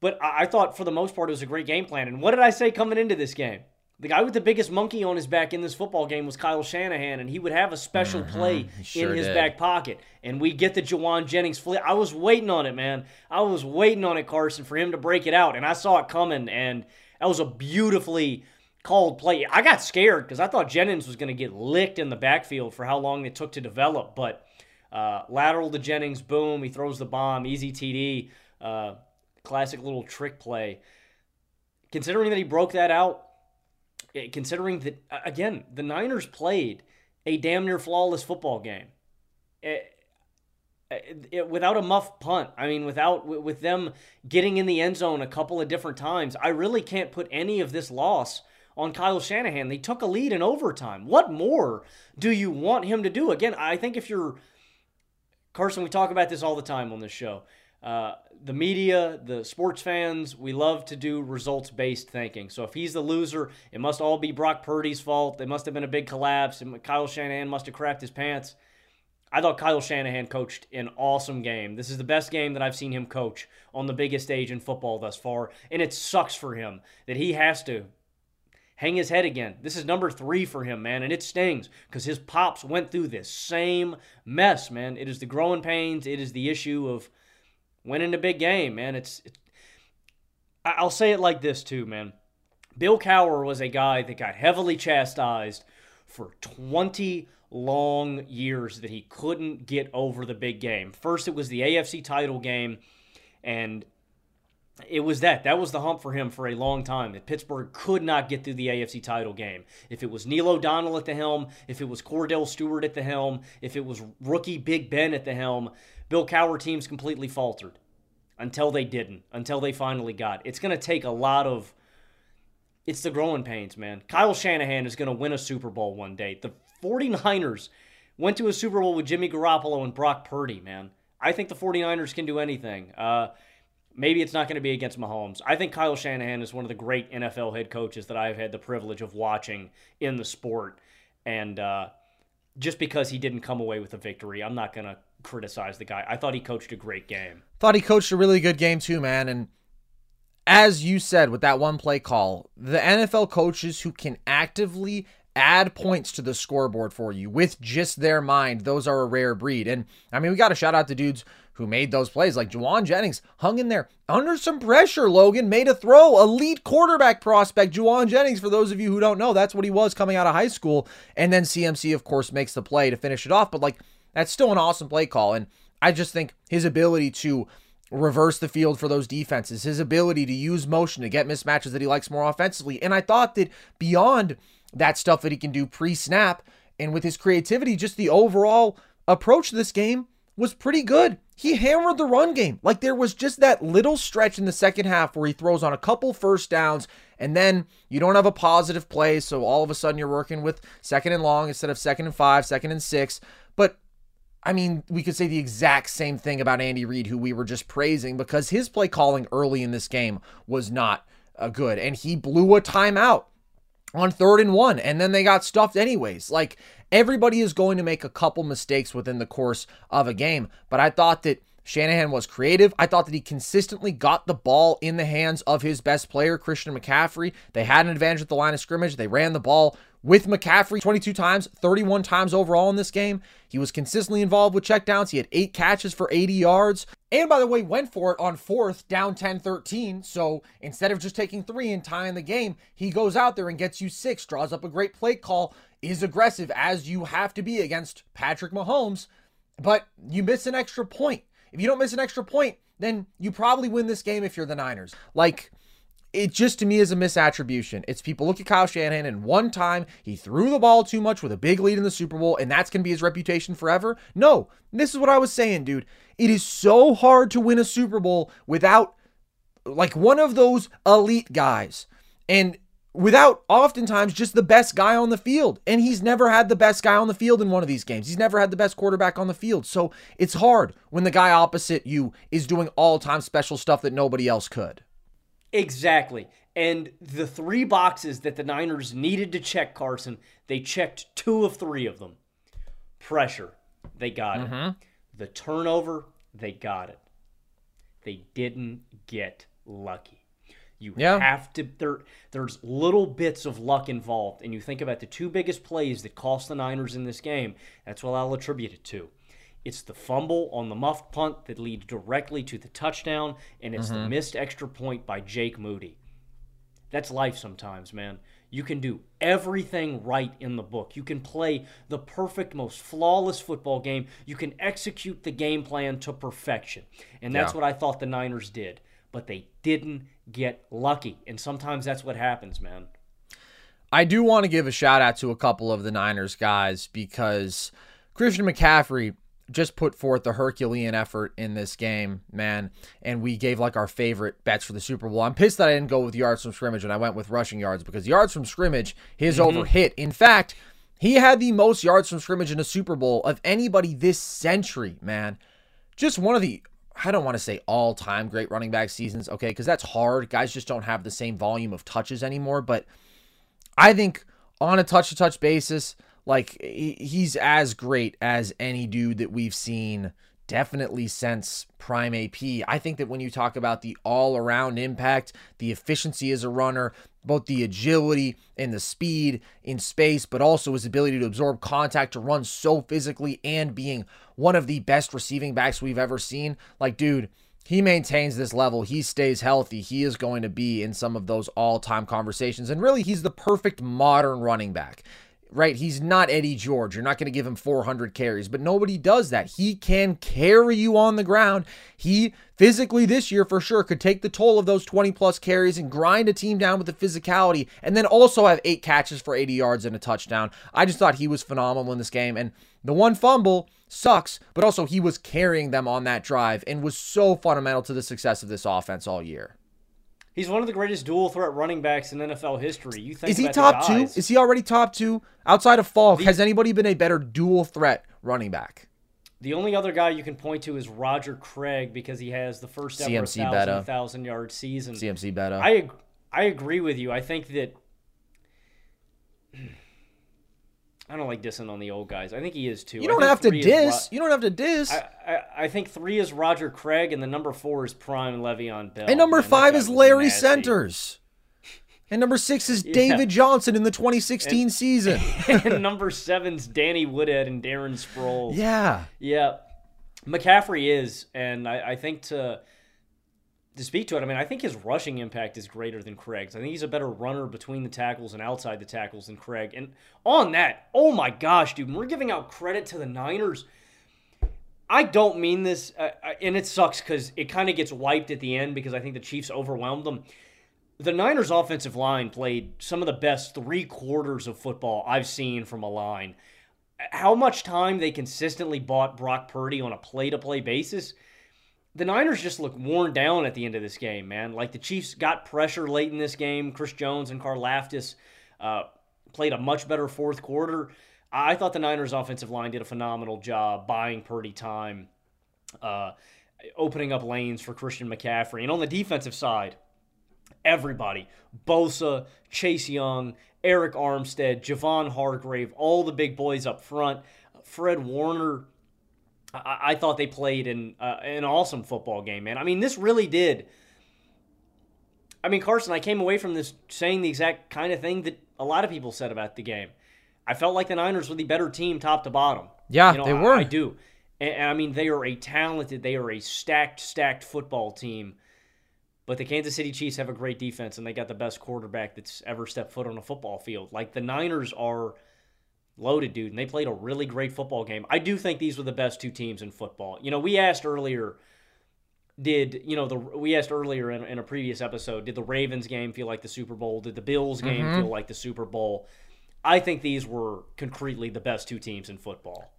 But I thought for the most part it was a great game plan. And what did I say coming into this game? The guy with the biggest monkey on his back in this football game was Kyle Shanahan, and he would have a special mm-hmm. play sure in his did. back pocket. And we get the Jauan Jennings flip. I was waiting on it, man. I was waiting on it, Carson, for him to break it out, and I saw it coming, and that was a beautifully called play. I got scared because I thought Jennings was going to get licked in the backfield for how long it took to develop, but uh, lateral to Jennings, boom, he throws the bomb, easy TD, uh, classic little trick play. Considering that he broke that out, Eh, considering that again the Niners played a damn near flawless football game. It, eh, it, eh, without a muff punt, I mean, without with them getting in the end zone a couple of different times, I really can't put any of this loss on Kyle Shanahan. They took a lead in overtime. What more do you want him to do? Again, I think if you're Carson, we talk about this all the time on this show. Uh, the media, the sports fans, we love to do results based thinking. So if he's the loser, it must all be Brock Purdy's fault. It must have been a big collapse, and Kyle Shanahan must have crapped his pants. I thought Kyle Shanahan coached an awesome game. This is the best game that I've seen him coach on the biggest stage in football thus far, and it sucks for him that he has to hang his head again. This is number three for him, man, and it stings because his pops went through this same mess, man. It is the growing pains, it is the issue of winning a big game, man. It's, I'll say it like this too, man. Bill Cowher was a guy that got heavily chastised for 20 long years that he couldn't get over the big game. First, it was the AFC title game, and it was that. That was the hump for him for a long time. That Pittsburgh could not get through the AFC title game. If it was Neil O'Donnell at the helm, if it was Cordell Stewart at the helm, if it was rookie Big Ben at the helm, Bill Cowher teams completely faltered until they didn't, until they finally got. It's going to take a lot of. It's the growing pains, man. Kyle Shanahan is going to win a Super Bowl one day. The 49ers went to a Super Bowl with Jimmy Garoppolo and Brock Purdy, man. I think the 49ers can do anything. Uh, maybe it's not going to be against Mahomes. I think Kyle Shanahan is one of the great NFL head coaches that I've had the privilege of watching in the sport. And uh, just because he didn't come away with a victory, I'm not going to criticize the guy. I thought he coached a great game. Thought he coached a really good game too, man. And as you said with that one play call, the NFL coaches who can actively add points to the scoreboard for you with just their mind, those are a rare breed. And I mean, we got to shout out the dudes who made those plays. Like Jauan Jennings hung in there under some pressure. Logan made a throw. Elite quarterback prospect, Jauan Jennings, for those of you who don't know, that's what he was coming out of high school. And then CMC, of course, makes the play to finish it off. But like, that's still an awesome play call. And I just think his ability to reverse the field for those defenses, his ability to use motion to get mismatches that he likes more offensively. And I thought that beyond that stuff that he can do pre snap and with his creativity, just the overall approach to this game was pretty good. He hammered the run game. Like there was just that little stretch in the second half where he throws on a couple first downs and then you don't have a positive play. So all of a sudden you're working with second and long instead of second and five, second and six. But I mean, we could say the exact same thing about Andy Reid, who we were just praising because his play calling early in this game was not uh, good. And he blew a timeout on third and one, and then they got stuffed anyways. Like, everybody is going to make a couple mistakes within the course of a game, but I thought that Shanahan was creative. I thought that he consistently got the ball in the hands of his best player, Christian McCaffrey. They had an advantage at the line of scrimmage. They ran the ball with McCaffrey 22 times, 31 times overall in this game. He was consistently involved with checkdowns. He had eight catches for 80 yards. And by the way, went for it on fourth, down 10 13. So instead of just taking three and tying the game, he goes out there and gets you six, draws up a great play call, is aggressive as you have to be against Patrick Mahomes. But you miss an extra point. If you don't miss an extra point, then you probably win this game if you're the Niners. Like, it just to me is a misattribution. It's people look at Kyle Shanahan and one time he threw the ball too much with a big lead in the Super Bowl and that's going to be his reputation forever. No, this is what I was saying, dude. It is so hard to win a Super Bowl without like one of those elite guys. And without oftentimes just the best guy on the field. And he's never had the best guy on the field in one of these games. He's never had the best quarterback on the field. So it's hard when the guy opposite you is doing all time special stuff that nobody else could. Exactly. And the three boxes that the Niners needed to check, Carson, they checked two of three of them. Pressure, they got mm-hmm. it. The turnover, they got it. They didn't get lucky. You yeah. have to there there's little bits of luck involved. And you think about the two biggest plays that cost the Niners in this game, that's what I'll attribute it to. It's the fumble on the muffed punt that leads directly to the touchdown, and it's mm-hmm. the missed extra point by Jake Moody. That's life sometimes, man. You can do everything right in the book. You can play the perfect, most flawless football game. You can execute the game plan to perfection. And that's yeah. what I thought the Niners did. But they didn't get lucky. And sometimes that's what happens, man. I do want to give a shout out to a couple of the Niners guys because Christian McCaffrey just put forth the Herculean effort in this game, man. And we gave like our favorite bets for the Super Bowl. I'm pissed that I didn't go with yards from scrimmage and I went with rushing yards because yards from scrimmage, his mm-hmm. over hit. In fact, he had the most yards from scrimmage in a Super Bowl of anybody this century, man. Just one of the, I don't want to say all time great running back seasons, okay, because that's hard. Guys just don't have the same volume of touches anymore. But I think on a touch to touch basis, like he's as great as any dude that we've seen definitely since prime AP. I think that when you talk about the all-around impact, the efficiency as a runner, both the agility and the speed in space, but also his ability to absorb contact, to run so physically, and being one of the best receiving backs we've ever seen. Like, dude, he maintains this level, he stays healthy, he is going to be in some of those all time conversations. And really, he's the perfect modern running back right? He's not Eddie George. You're not going to give him 400 carries, but nobody does that. He can carry you on the ground. He physically this year for sure could take the toll of those 20 plus carries and grind a team down with the physicality and then also have eight catches for 80 yards and a touchdown. I just thought he was phenomenal in this game. And the one fumble sucks, but also he was carrying them on that drive and was so fundamental to the success of this offense all year. He's one of the greatest dual threat running backs in NFL history. You think is he top two? Is he already top two outside of Faulk? The, has anybody been a better dual threat running back? The only other guy you can point to is Roger Craig because he has the first ever CMC thousand, thousand yard season. CMC better. I I agree with you. I think that I don't like dissing on the old guys. I think he is too. You don't have to diss. Ro- you don't have to diss. I, I, I, think three is Roger Craig, and the number four is Prime Le'Veon Bell. And number Man, five is Larry Centers. And number six is yeah. David Johnson in the 2016 and, season. and number seven's Danny Woodhead and Darren Sproles. Yeah. Yeah. McCaffrey is, and I, I think to to speak to it, I mean, I think his rushing impact is greater than Craig's. I think he's a better runner between the tackles and outside the tackles than Craig. And on that, oh my gosh, dude, we're giving out credit to the Niners. I don't mean this, uh, uh and it sucks because it kind of gets wiped at the end because I think the Chiefs overwhelmed them. The Niners' offensive line played some of the best three quarters of football I've seen from a line. How much time they consistently bought Brock Purdy on a play to play basis the Niners just look worn down at the end of this game, man. Like the Chiefs got pressure late in this game. Chris Jones and Karlaftis uh, played a much better fourth quarter. I thought the Niners' offensive line did a phenomenal job buying Purdy time, uh, opening up lanes for Christian McCaffrey. And on the defensive side, everybody Bosa, Chase Young, Arik Armstead, Javon Hargrave, all the big boys up front, Fred Warner I, I thought they played an uh, an awesome football game, man. I mean, this really did. I mean, Carson, I came away from this saying the exact kind of thing that a lot of people said about the game. I felt like the Niners were the better team, top to bottom. Yeah, you know, they were. I, I do, and, and I mean, they are a talented, they are a stacked, stacked football team. But the Kansas City Chiefs have a great defense, and they got the best quarterback that's ever stepped foot on a football field. Like the Niners are loaded, dude, and they played a really great football game. I do think these were the best two teams in football. You know, we asked earlier did you know the we asked earlier in, in a previous episode did the ravens game feel like the super bowl did the bills game Mhm. feel like the super bowl i think these were concretely the best two teams in football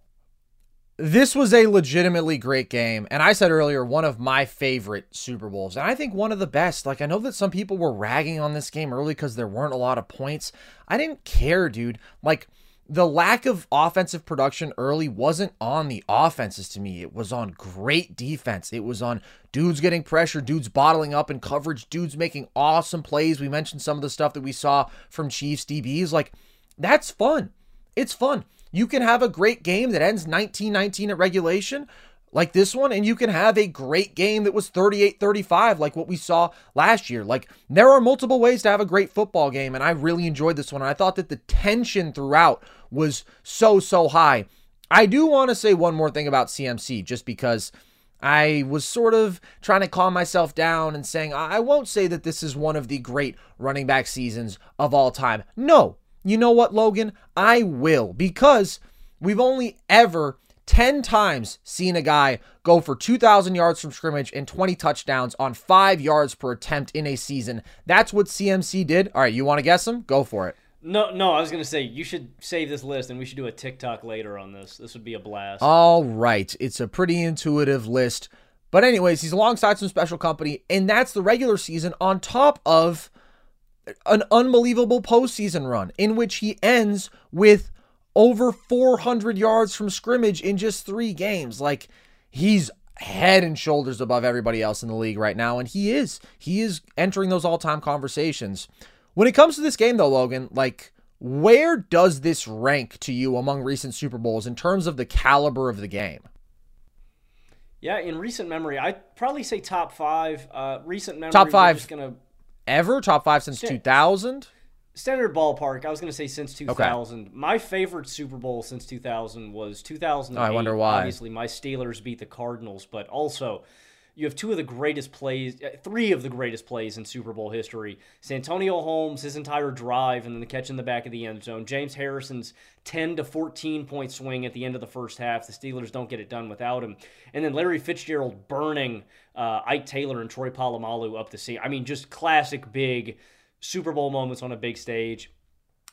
This was a legitimately great game. And I said earlier, one of my favorite Super Bowls. And I think one of the best. Like, I know that some people were ragging on this game early because there weren't a lot of points. I didn't care, dude. Like, the lack of offensive production early wasn't on the offenses to me. It was on great defense. It was on dudes getting pressure, dudes bottling up in coverage, dudes making awesome plays. We mentioned some of the stuff that we saw from Chiefs DBs. Like, that's fun. It's fun. You can have a great game that ends 19 19 at regulation, like this one, and you can have a great game that was 38 35, like what we saw last year. Like, there are multiple ways to have a great football game, and I really enjoyed this one. And I thought that the tension throughout was so, so high. I do want to say one more thing about CMC, just because I was sort of trying to calm myself down and saying, I I won't say that this is one of the great running back seasons of all time. No, you know what, Logan? I will, because we've only ever 10 times seen a guy go for 2,000 yards from scrimmage and 20 touchdowns on five yards per attempt in a season. That's what CMC did. All right, you want to guess him? Go for it. no no i was gonna say you should save this list and we should do a tiktok later on this this would be a blast All right. It's a pretty intuitive list. But, anyways, he's alongside some special company, and that's the regular season on top of an unbelievable postseason run in which he ends with over 400 yards from scrimmage in just three games. Like, he's head and shoulders above everybody else in the league right now, and he is. He is entering those all time conversations. When it comes to this game, though, Logan, like, where does this rank to you among recent Super Bowls in terms of the caliber of the game? yeah in recent memory i'd probably say top five uh recent memory Top five. gonna Ever? Top five since 2000? Standard ballpark. I was going to say since 2000. My favorite Super Bowl since 2000 was 2008. Oh, I wonder why. Obviously, my Steelers beat the Cardinals, but also you have two of the greatest plays, uh, three of the greatest plays in Super Bowl history. Santonio Holmes, his entire drive, and then the catch in the back of the end zone. James Harrison's 10 to 14 point swing at the end of the first half. The Steelers don't get it done without him. And then Larry Fitzgerald burning uh, Ike Taylor and Troy Polamalu up the seam. I mean, just classic big Super Bowl moments on a big stage.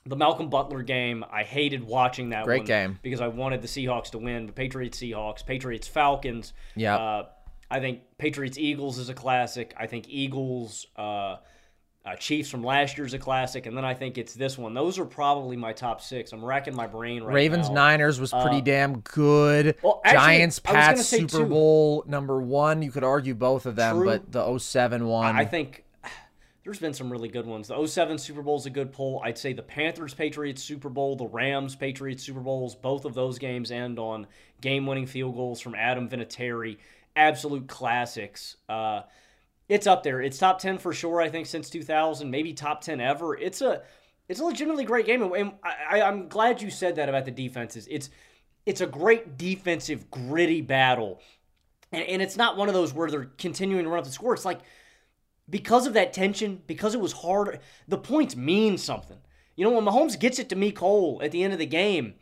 The Malcolm Butler game, I hated watching that Great one game. because I wanted the Seahawks to win, but Patriots Seahawks, Patriots Falcons. Yeah. Uh, I think Patriots Eagles is a classic. I think Eagles uh, uh, Chiefs from last year's a classic, and then I think it's this one. Those are probably my top six. I'm racking my brain right now. Ravens now. Niners was pretty Uh, damn good. well, actually, Giants Pats Super two. Bowl number one. You could argue both of them, True. but the 07 one. I think there's been some really good ones. The 07 Super Bowl is a good poll. I'd say the Panthers Patriots Super Bowl, the Rams Patriots Super Bowls, both of those games end on game winning field goals from Adam Vinatieri. Absolute classics. Uh, it's up there. It's top 10 for sure, I think, since 2000, maybe top 10 ever. It's a it's a legitimately great game. And I, I, I'm glad you said that about the defenses. It's it's a great defensive, gritty battle. And, and it's not one of those where they're continuing to run up the score. It's like because of that tension, because it was hard, the points mean something. You know, when Mahomes gets it to Mecole at the end of the game,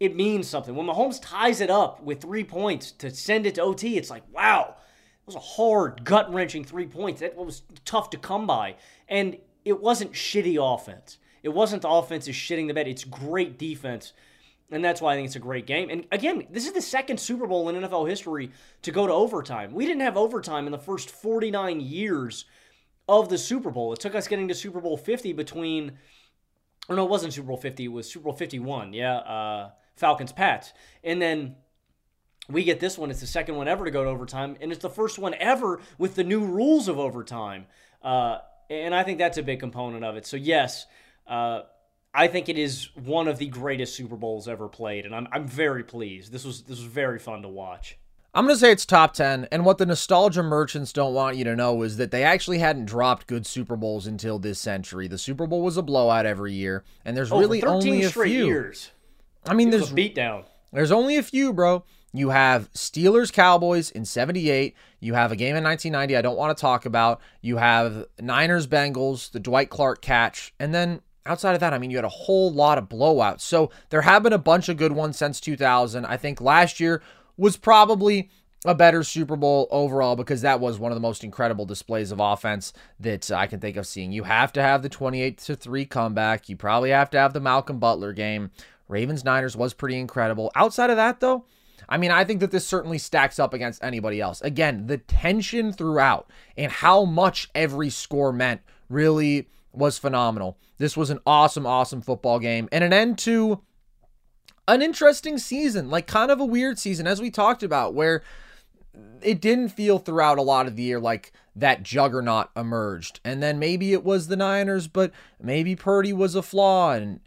it means something. When Mahomes ties it up with three points to send it to OT, it's like, wow, it was a hard, gut wrenching three points. That was tough to come by. And it wasn't shitty offense. It wasn't the offense is shitting the bed. It's great defense. And that's why I think it's a great game. And again, this is the second Super Bowl in NFL history to go to overtime. We didn't have overtime in the first 49 years of the Super Bowl. It took us getting to Super Bowl 50 between, or no, it wasn't Super Bowl 50, it was Super Bowl 51. Yeah, uh, Falcons Pats. And then we get this one. It's the second one ever to go to overtime, and it's the first one ever with the new rules of overtime. Uh, and I think that's a big component of it. So, yes, uh, I think it is one of the greatest Super Bowls ever played, and I'm, I'm very pleased. This was this was very fun to watch. I'm going to say it's top 10. And what the nostalgia merchants don't want you to know is that they actually hadn't dropped good Super Bowls until this century. The Super Bowl was a blowout every year, and there's Oh, really only a straight few. years. I mean, there's a beatdown. There's only a few, bro. You have Steelers Cowboys in 78. You have a game in 1990 I don't want to talk about. You have Niners Bengals, the Dwight Clark catch. And then outside of that, I mean, you had a whole lot of blowouts. So there have been a bunch of good ones since 2000. I think last year was probably a better Super Bowl overall because that was one of the most incredible displays of offense that I can think of seeing. You have to have the 28 to 3 comeback. You probably have to have the Malcolm Butler game. Ravens Niners was pretty incredible. Outside of that though, I mean, I think that this certainly stacks up against anybody else. Again, the tension throughout and how much every score meant really was phenomenal. This was an awesome, awesome football game and an end to an interesting season, like kind of a weird season, as we talked about, where it didn't feel throughout a lot of the year like that juggernaut emerged. And then maybe it was the Niners, but maybe Purdy was a flaw. And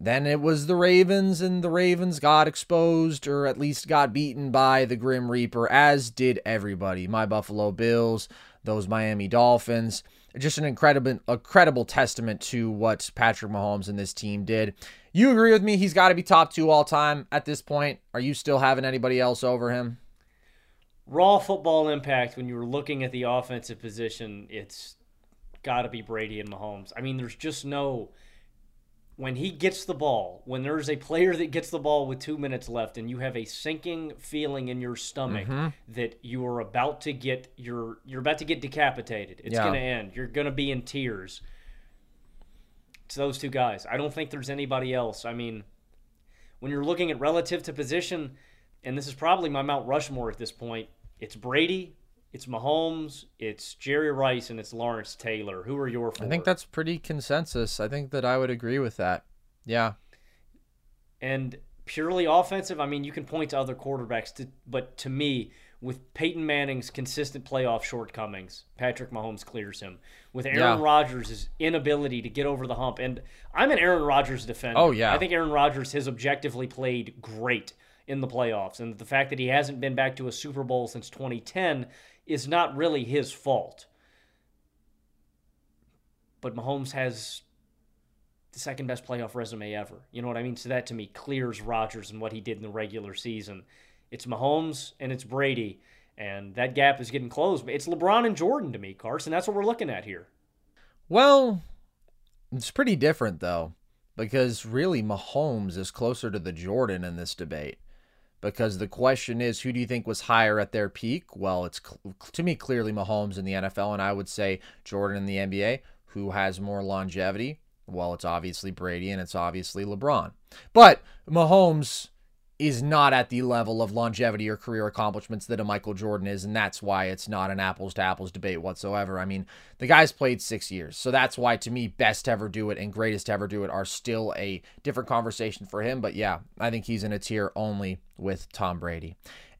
then it was the Ravens, and the Ravens got exposed or at least got beaten by the Grim Reaper, as did everybody. My Buffalo Bills, those Miami Dolphins. Just an incredible, incredible testament to what Patrick Mahomes and this team did. You agree with me? He's got to be top two all time at this point. Are you still having anybody else over him? raw football impact when you were looking at the offensive position, it's got to be Brady and Mahomes. I mean, there's just no when he gets the ball, when there's a player that gets the ball with two minutes left, and you have a sinking feeling in your stomach mm-hmm. that you are about to get your you're about to get decapitated. It's yeah. going to end. You're going to be in tears. It's those two guys. I don't think there's anybody else. I mean, when you're looking at relative to position, and this is probably my Mount Rushmore at this point. It's Brady, it's Mahomes, it's Jerry Rice, and it's Lawrence Taylor. Who are your four? I think that's pretty consensus. I think that I would agree with that. Yeah. And purely offensive, I mean, you can point to other quarterbacks, to, but to me, with Peyton Manning's consistent playoff shortcomings, Patrick Mahomes clears him. With Aaron yeah. Rodgers' inability to get over the hump, and I'm an Aaron Rodgers defender. Oh yeah, I think Aaron Rodgers has objectively played great in the playoffs. And the fact that he hasn't been back to a Super Bowl since 2010 is not really his fault. But Mahomes has the second best playoff resume ever. You know what I mean? So that to me clears Rodgers and what he did in the regular season. It's Mahomes and it's Brady, and that gap is getting closed. It's LeBron and Jordan to me, Carson. That's what we're looking at here. Well, it's pretty different though, because really Mahomes is closer to the Jordan in this debate because the question is who do you think was higher at their peak? Well, it's to me clearly Mahomes in the NFL, and I would say Jordan in the NBA. Who has more longevity? Well, it's obviously Brady and it's obviously LeBron. But Mahomes is not at the level of longevity or career accomplishments that a Michael Jordan is, and that's why it's not an apples to apples debate whatsoever. I mean, the guy's played six years, so that's why to me, best to ever do it and greatest to ever do it are still a different conversation for him. But yeah, I think he's in a tier only with Tom Brady.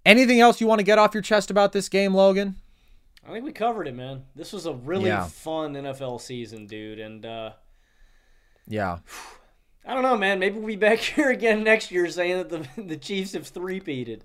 Anything else you want to get off your chest about this game, Logan? I think we covered it, man. This was a really yeah. fun NFL season, dude, and uh yeah. I don't know, man. Maybe we'll be back here again next year saying that the the Chiefs have three-peated.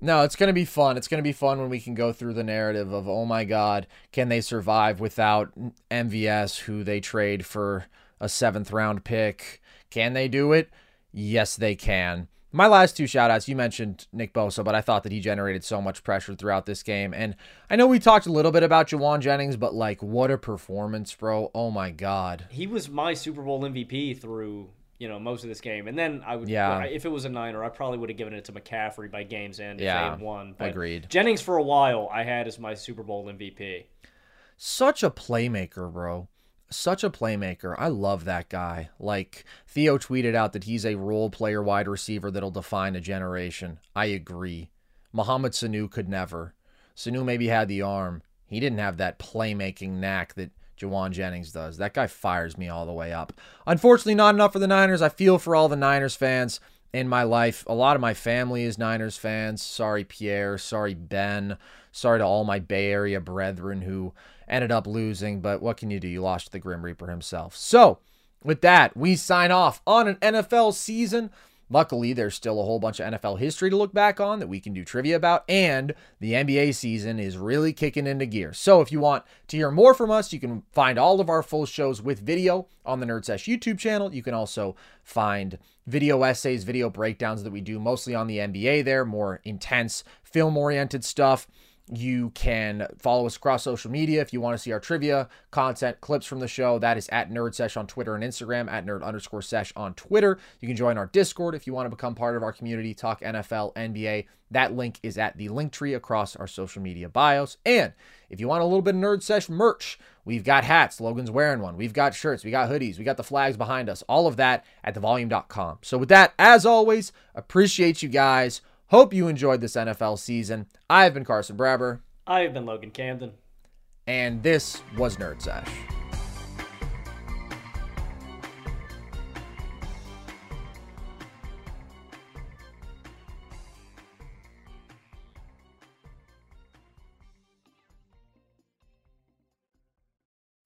No, it's going to be fun. It's going to be fun when we can go through the narrative of, oh my God, can they survive without MVS, who they trade for a seventh round pick? Can they do it? Yes, they can. My last two shoutouts, you mentioned Nick Bosa, but I thought that he generated so much pressure throughout this game. And I know we talked a little bit about Jauan Jennings, but like, what a performance, bro. Oh my God. He was my Super Bowl MVP through you know most of this game. And then I would, yeah. if it was a Niner, I probably would have given it to McCaffrey by game's end if yeah, they had won. But agreed. Jennings for a while I had as my Super Bowl MVP. Such a playmaker, bro. Such a playmaker. I love that guy. Like Theo tweeted out that he's a role player wide receiver that'll define a generation. I agree. Mohamed Sanu could never. Sanu maybe had the arm. He didn't have that playmaking knack that Jauan Jennings does. That guy fires me all the way up. Unfortunately, not enough for the Niners. I feel for all the Niners fans in my life. A lot of my family is Niners fans. Sorry, Pierre. Sorry, Ben. Sorry to all my Bay Area brethren who ended up losing. But what can you do? You lost to the Grim Reaper himself. So, with that, we sign off on an NFL season. Luckily, there's still a whole bunch of NFL history to look back on that we can do trivia about, and the NBA season is really kicking into gear. So, if you want to hear more from us, you can find all of our full shows with video on the Nerd Sesh YouTube channel. You can also find video essays, video breakdowns that we do mostly on the NBA there, more intense film oriented stuff. You can follow us across social media if you want to see our trivia content, clips from the show. That is at Nerd Sesh on Twitter and Instagram, at Nerd underscore Sesh on Twitter. You can join our Discord if you want to become part of our community, talk NFL, NBA. That link is at the link tree across our social media bios. And if you want a little bit of Nerd Sesh merch, we've got hats. Logan's wearing one. We've got shirts. We got hoodies. We got the flags behind us. All of that at thevolume.com. So with that, as always, appreciate you guys. Hope you enjoyed this NFL season. I've been Carson Breber. I've been Logan Camden. And this was Nerd Sesh.